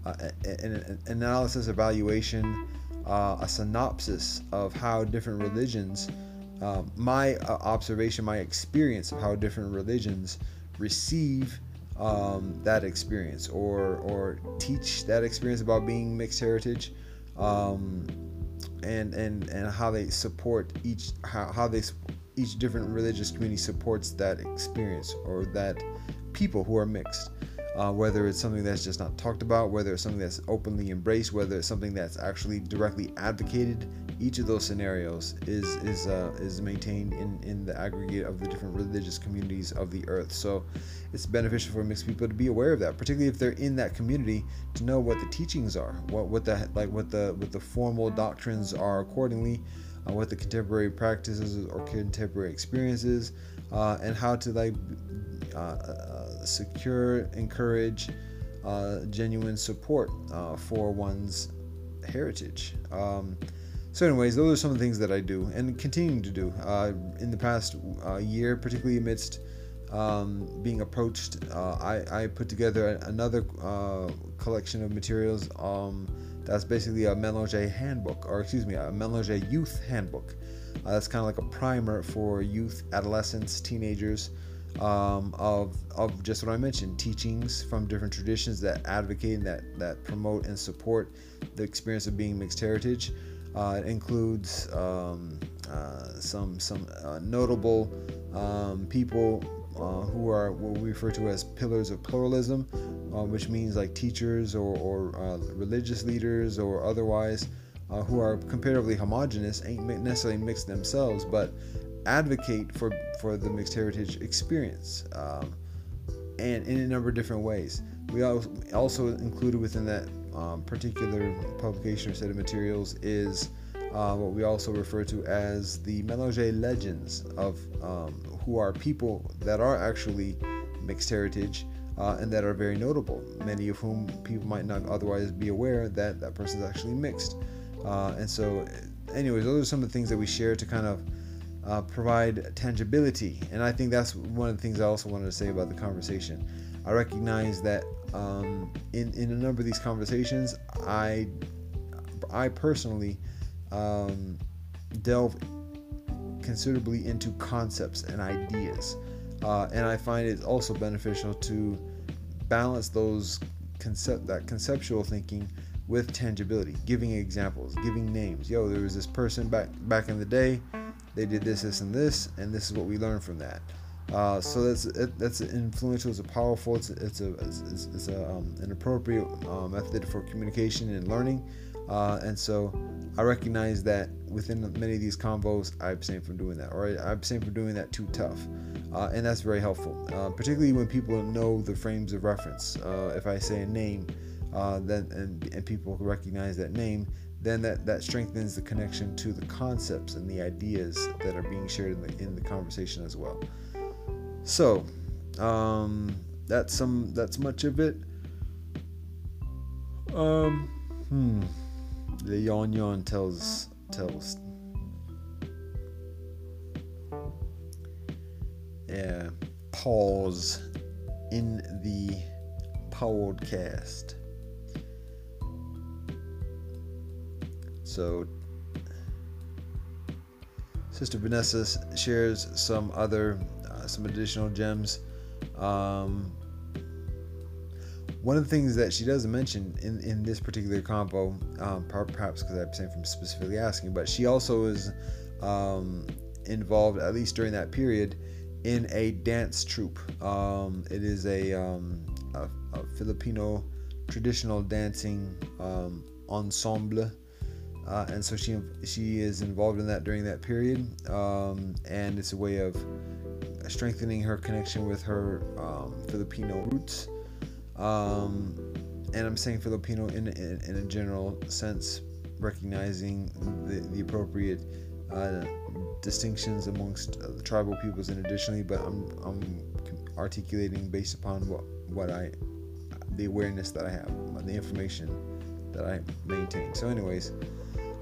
Uh, an, an, analysis, evaluation, uh, a synopsis of how different religions, uh, my uh, observation, my experience of how different religions receive um, that experience or or teach that experience about being mixed heritage um, and and and how they support each how, how they each different religious community supports that experience or that people who are mixed. Uh, whether it's something that's just not talked about whether it's something that's openly embraced whether it's something that's actually directly advocated each of those scenarios is is uh, is maintained in in the aggregate of the different religious communities of the earth. So it's beneficial for mixed people to be aware of that, particularly if they're in that community, to know what the teachings are, what what the like what the what the formal doctrines are accordingly, uh, what the contemporary practices or contemporary experiences, uh, and how to like uh, uh secure, encourage uh, genuine support for one's heritage. Um, so, anyways, those are some of the things that I do and continuing to do uh, in the past uh, year, particularly amidst um, being approached. Uh, I, I, put together another uh, collection of materials um, that's basically a Mélanger handbook, or excuse me, a Mélanger youth handbook. Uh, that's kind of like a primer for youth, adolescents, teenagers. Um, of of just what I mentioned, teachings from different traditions that advocate and that that promote and support the experience of being mixed heritage. Uh, it includes um, uh, some some uh, notable um, people uh, who are what we refer to as pillars of pluralism, uh, which means like teachers or, or uh, religious leaders or otherwise who are comparatively homogenous, ain't necessarily mixed themselves, but advocate for for the mixed heritage experience, um, and in a number of different ways. We also included within that um, particular publication or set of materials is uh, what we also refer to as the Mélanger legends of um, who are people that are actually mixed heritage uh, and that are very notable. Many of whom people might not otherwise be aware that that person is actually mixed. Uh, and so, anyways, those are some of the things that we share to kind of uh, provide tangibility. And I think that's one of the things I also wanted to say about the conversation. I recognize that um, in in a number of these conversations, I I personally um, delve considerably into concepts and ideas, uh, and I find it also beneficial to balance those concept that conceptual thinking with tangibility, giving examples, giving names. Yo, there was this person back back in the day. They did this, this, and this, and this is what we learned from that. Uh, so that's that's influential. It's a powerful. It's it's a it's, it's a, um, an appropriate uh, method for communication and learning. Uh, and so I recognize that within many of these convos, I abstain from doing that, or I abstain from doing that too tough, uh, and that's very helpful, uh, particularly when people know the frames of reference. if I say a name, then and, and people recognize that name, then that, that strengthens the connection to the concepts and the ideas that are being shared in the, in the conversation as well. So, um, that's some that's much of it. Um, hmm. The yawn yawn tells tells. Yeah, pause in the podcast. So, Sister Vanessa shares some other uh, some additional gems. Um, one of the things that she doesn't mention in, in this particular combo, um, perhaps because I'm saying from specifically asking, but she also is um, involved, at least during that period, in a dance troupe. Um, it is a, um, a, a, Filipino traditional dancing um, ensemble. Uh, and so she she is involved in that during that period, um, and it's a way of strengthening her connection with her um, Filipino roots. Um, and I'm saying Filipino in, in, in, a general sense, recognizing the, the appropriate uh, distinctions amongst the tribal peoples, and additionally, but I'm, I'm articulating based upon what, what I, the awareness that I have, the information that I maintain. So, anyways,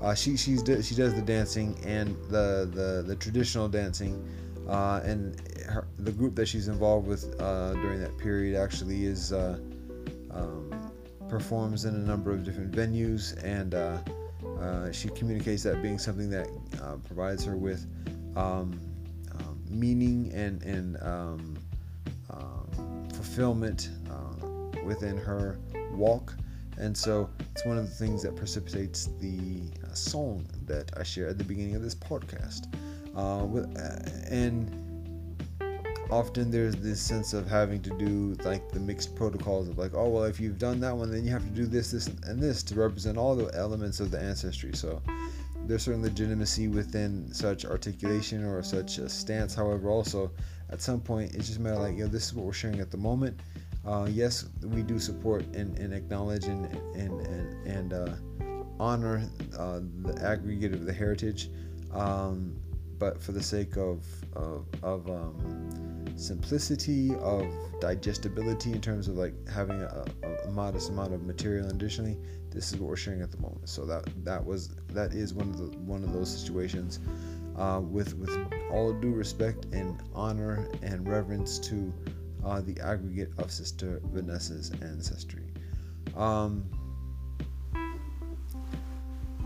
uh, she she's she does the dancing and the the, the traditional dancing uh, and her, the group that she's involved with uh, during that period actually is uh, um, performs in a number of different venues, and uh, uh, she communicates that being something that uh, provides her with um, um, meaning and and um, um, fulfillment within her walk. And so it's one of the things that precipitates the song that I share at the beginning of this podcast. Uh, and often there's this sense of having to do like the mixed protocols of like, oh well, if you've done that one, then you have to do this, this, and this to represent all the elements of the ancestry. So there's certain legitimacy within such articulation or such a stance. However, also at some point, it's just matter like, yo, this is what we're sharing at the moment. Uh, yes, we do support and, and acknowledge and and and, and uh, honor uh, the aggregate of the heritage, um, but for the sake of of, of um, simplicity, of digestibility in terms of like having a, a, modest amount of material. Additionally, this is what we're sharing at the moment. So that that was that is one of the one of those situations. Uh, with with all due respect and honor and reverence to uh, the aggregate of Sister Vanessa's ancestry. Um,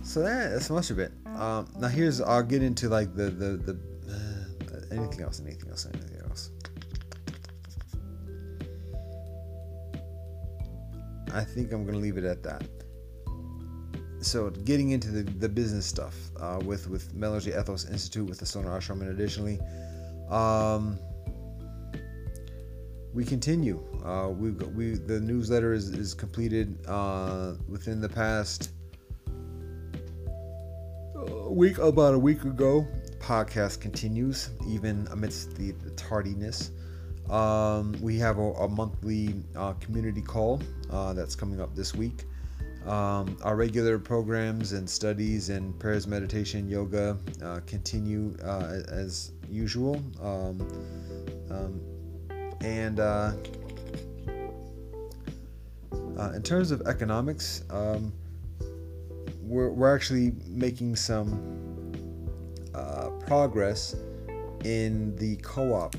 so that, that's much of it. Um, now here's I'll get into like the the the uh, anything else, anything else, anything else. I think I'm gonna leave it at that. So getting into the, the business stuff uh, with with Melody Ethos Institute with the Sonar Ashram and additionally, um, we continue. Uh, we we the newsletter is is completed uh, within the past week about a week ago. Podcast continues even amidst the, the tardiness. Um, we have a, a monthly uh, community call uh, that's coming up this week. Um, our regular programs and studies and prayers, meditation, yoga uh, continue uh, as usual. Um, um, and uh, uh, in terms of economics, um, we're, we're actually making some progress in the co op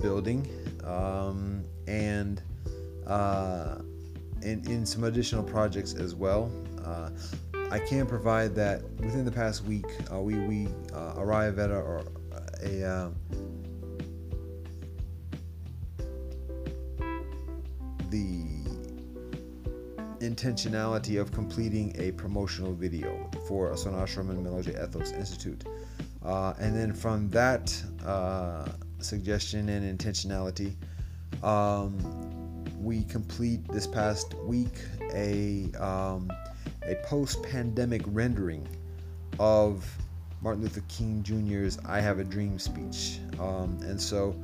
building um, and uh, in, in some additional projects as well. Uh, I can provide that within the past week, uh, we, we uh, arrive at a, a, intentionality of completing a promotional video for Asana Ashram and Melody Ethos Institute. Uh, and then from that uh, suggestion and intentionality, um, we complete this past week a um, a post-pandemic rendering of Martin Luther King Jr.'s "I Have a Dream" speech, um, and so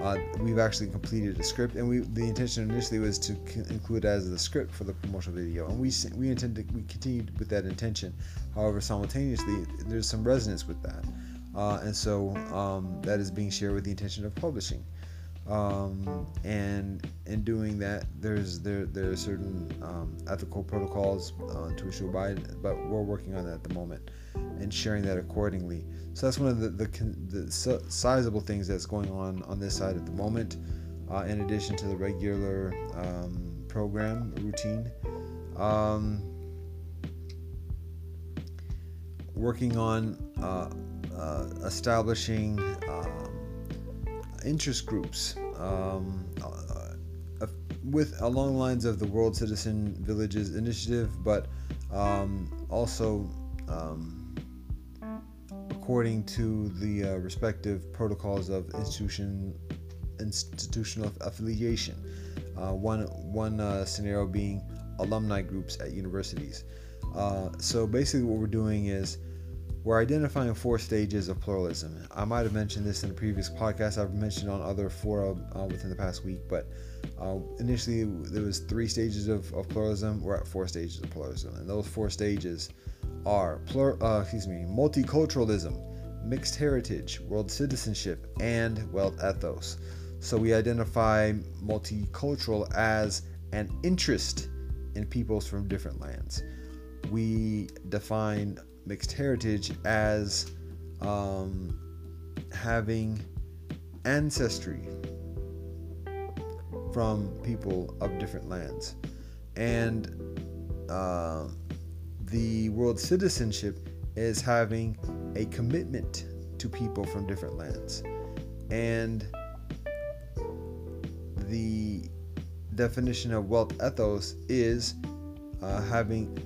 uh, we've actually completed a script. And we the intention initially was to include it as the script for the promotional video, and we we intend to we continued with that intention. However, simultaneously, there's some resonance with that, uh, and so um, that is being shared with the intention of publishing um, and in doing that, there's there there are certain um, ethical protocols uh, to which to abide, but we're working on that at the moment and sharing that accordingly. So that's one of the the, the sizable things that's going on on this side at the moment. Uh, in addition to the regular um, program routine, um, working on uh, uh establishing um, interest groups um, uh, with along lines of the World Citizen Villages Initiative, but um, also um, according to the uh, respective protocols of institution institutional affiliation. Uh, one one uh, scenario being alumni groups at universities. Uh, so basically, what we're doing is we're identifying four stages of pluralism. I might have mentioned this in a previous podcast. I've mentioned on other fora uh, within the past week, but uh, initially there was three stages of, of, pluralism. We're at four stages of pluralism, and those four stages are plur, uh, excuse me, multiculturalism, mixed heritage, world citizenship, and wealth ethos. So we identify multicultural as an interest in peoples from different lands. We define mixed heritage as um, having ancestry from people of different lands. And uh, the world citizenship is having a commitment to people from different lands. And the definition of wealth ethos is uh, having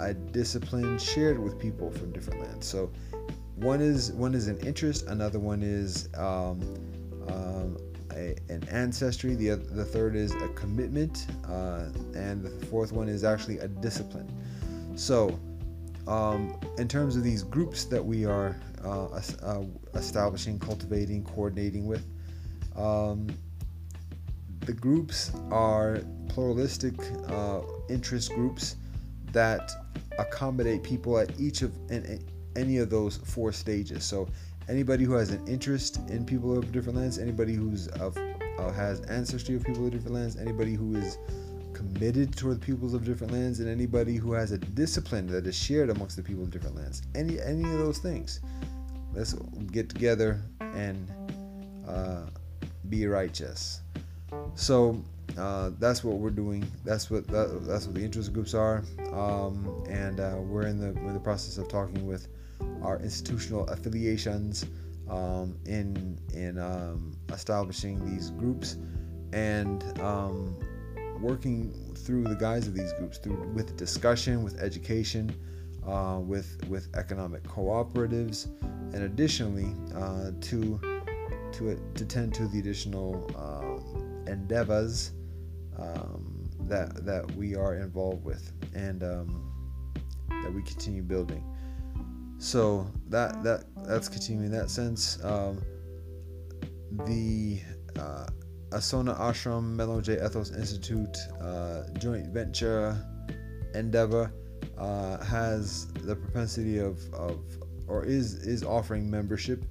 a discipline shared with people from different lands. So one is one is an interest, another one is um, um, a, an ancestry. The the third is a commitment, uh, and the fourth one is actually a discipline. So um, in terms of these groups that we are uh, uh, establishing, cultivating, coordinating with, um, the groups are pluralistic uh, interest groups that accommodate people at each of in, any of those four stages. So anybody who has an interest in people of different lands, anybody who's of uh, has ancestry of people of different lands, anybody who is committed toward the peoples of different lands, and anybody who has a discipline that is shared amongst the people of different lands. Any any of those things. Let's get together and uh, be righteous. So uh, that's what we're doing. That's what that, that's what the interest groups are, um, and uh, we're in the in the process of talking with our institutional affiliations um, in in um, establishing these groups and um, working through the guise of these groups through with discussion, with education, uh, with with economic cooperatives, and additionally uh, to to to tend to the additional um, endeavors um, that that we are involved with and um, that we continue building. So that that that's continuing in that sense. Um, the uh, Asona Ashram Mellow J Ethos Institute uh, joint venture endeavor uh, has the propensity of, of or is is offering membership.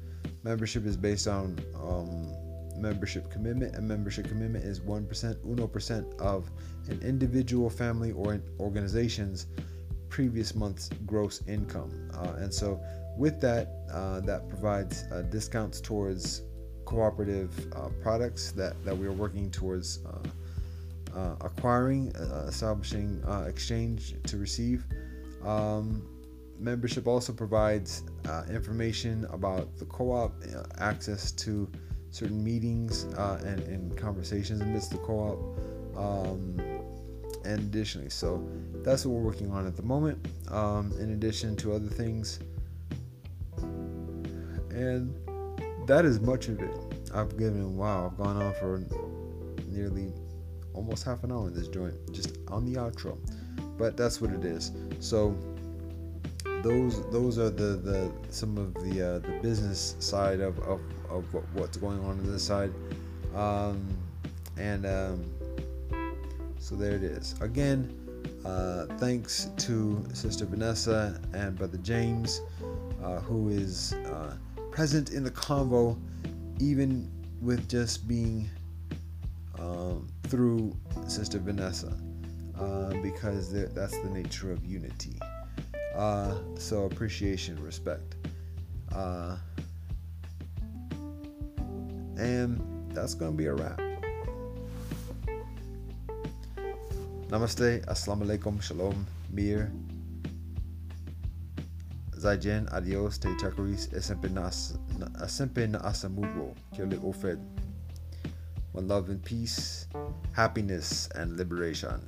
Membership is based on um, membership commitment. and membership commitment is one percent, uno percent of an individual, family, or an organization's previous month's gross income. Uh, and so, with that, uh, that provides uh, discounts towards cooperative uh, products that, that we are working towards uh, uh, acquiring, establishing exchange to receive. Um, membership also provides information about the co op, access to certain meetings and, and conversations amidst the co op. Um, and additionally, so that's what we're working on at the moment, um, in addition to other things. And that is much of it. I've given, wow, I've gone on for nearly almost half an hour in this joint, just on the outro. But that's what it is. So, those those are the, the some of the uh, the business side of, of, of what's going on on this side um, and um, so there it is again uh, thanks to Sister Vanessa and Brother James, uh, who is uh, present in the convo, even with just being um, through Sister Vanessa, uh, because that's the nature of unity. Uh, so appreciation, respect. Uh, and that's to be a wrap. Namaste, Assalamu alaikum, Shalom, Mir. Zaijen, adios, te chakaris, na asamuro, kirle ofed. One love and peace, happiness and liberation.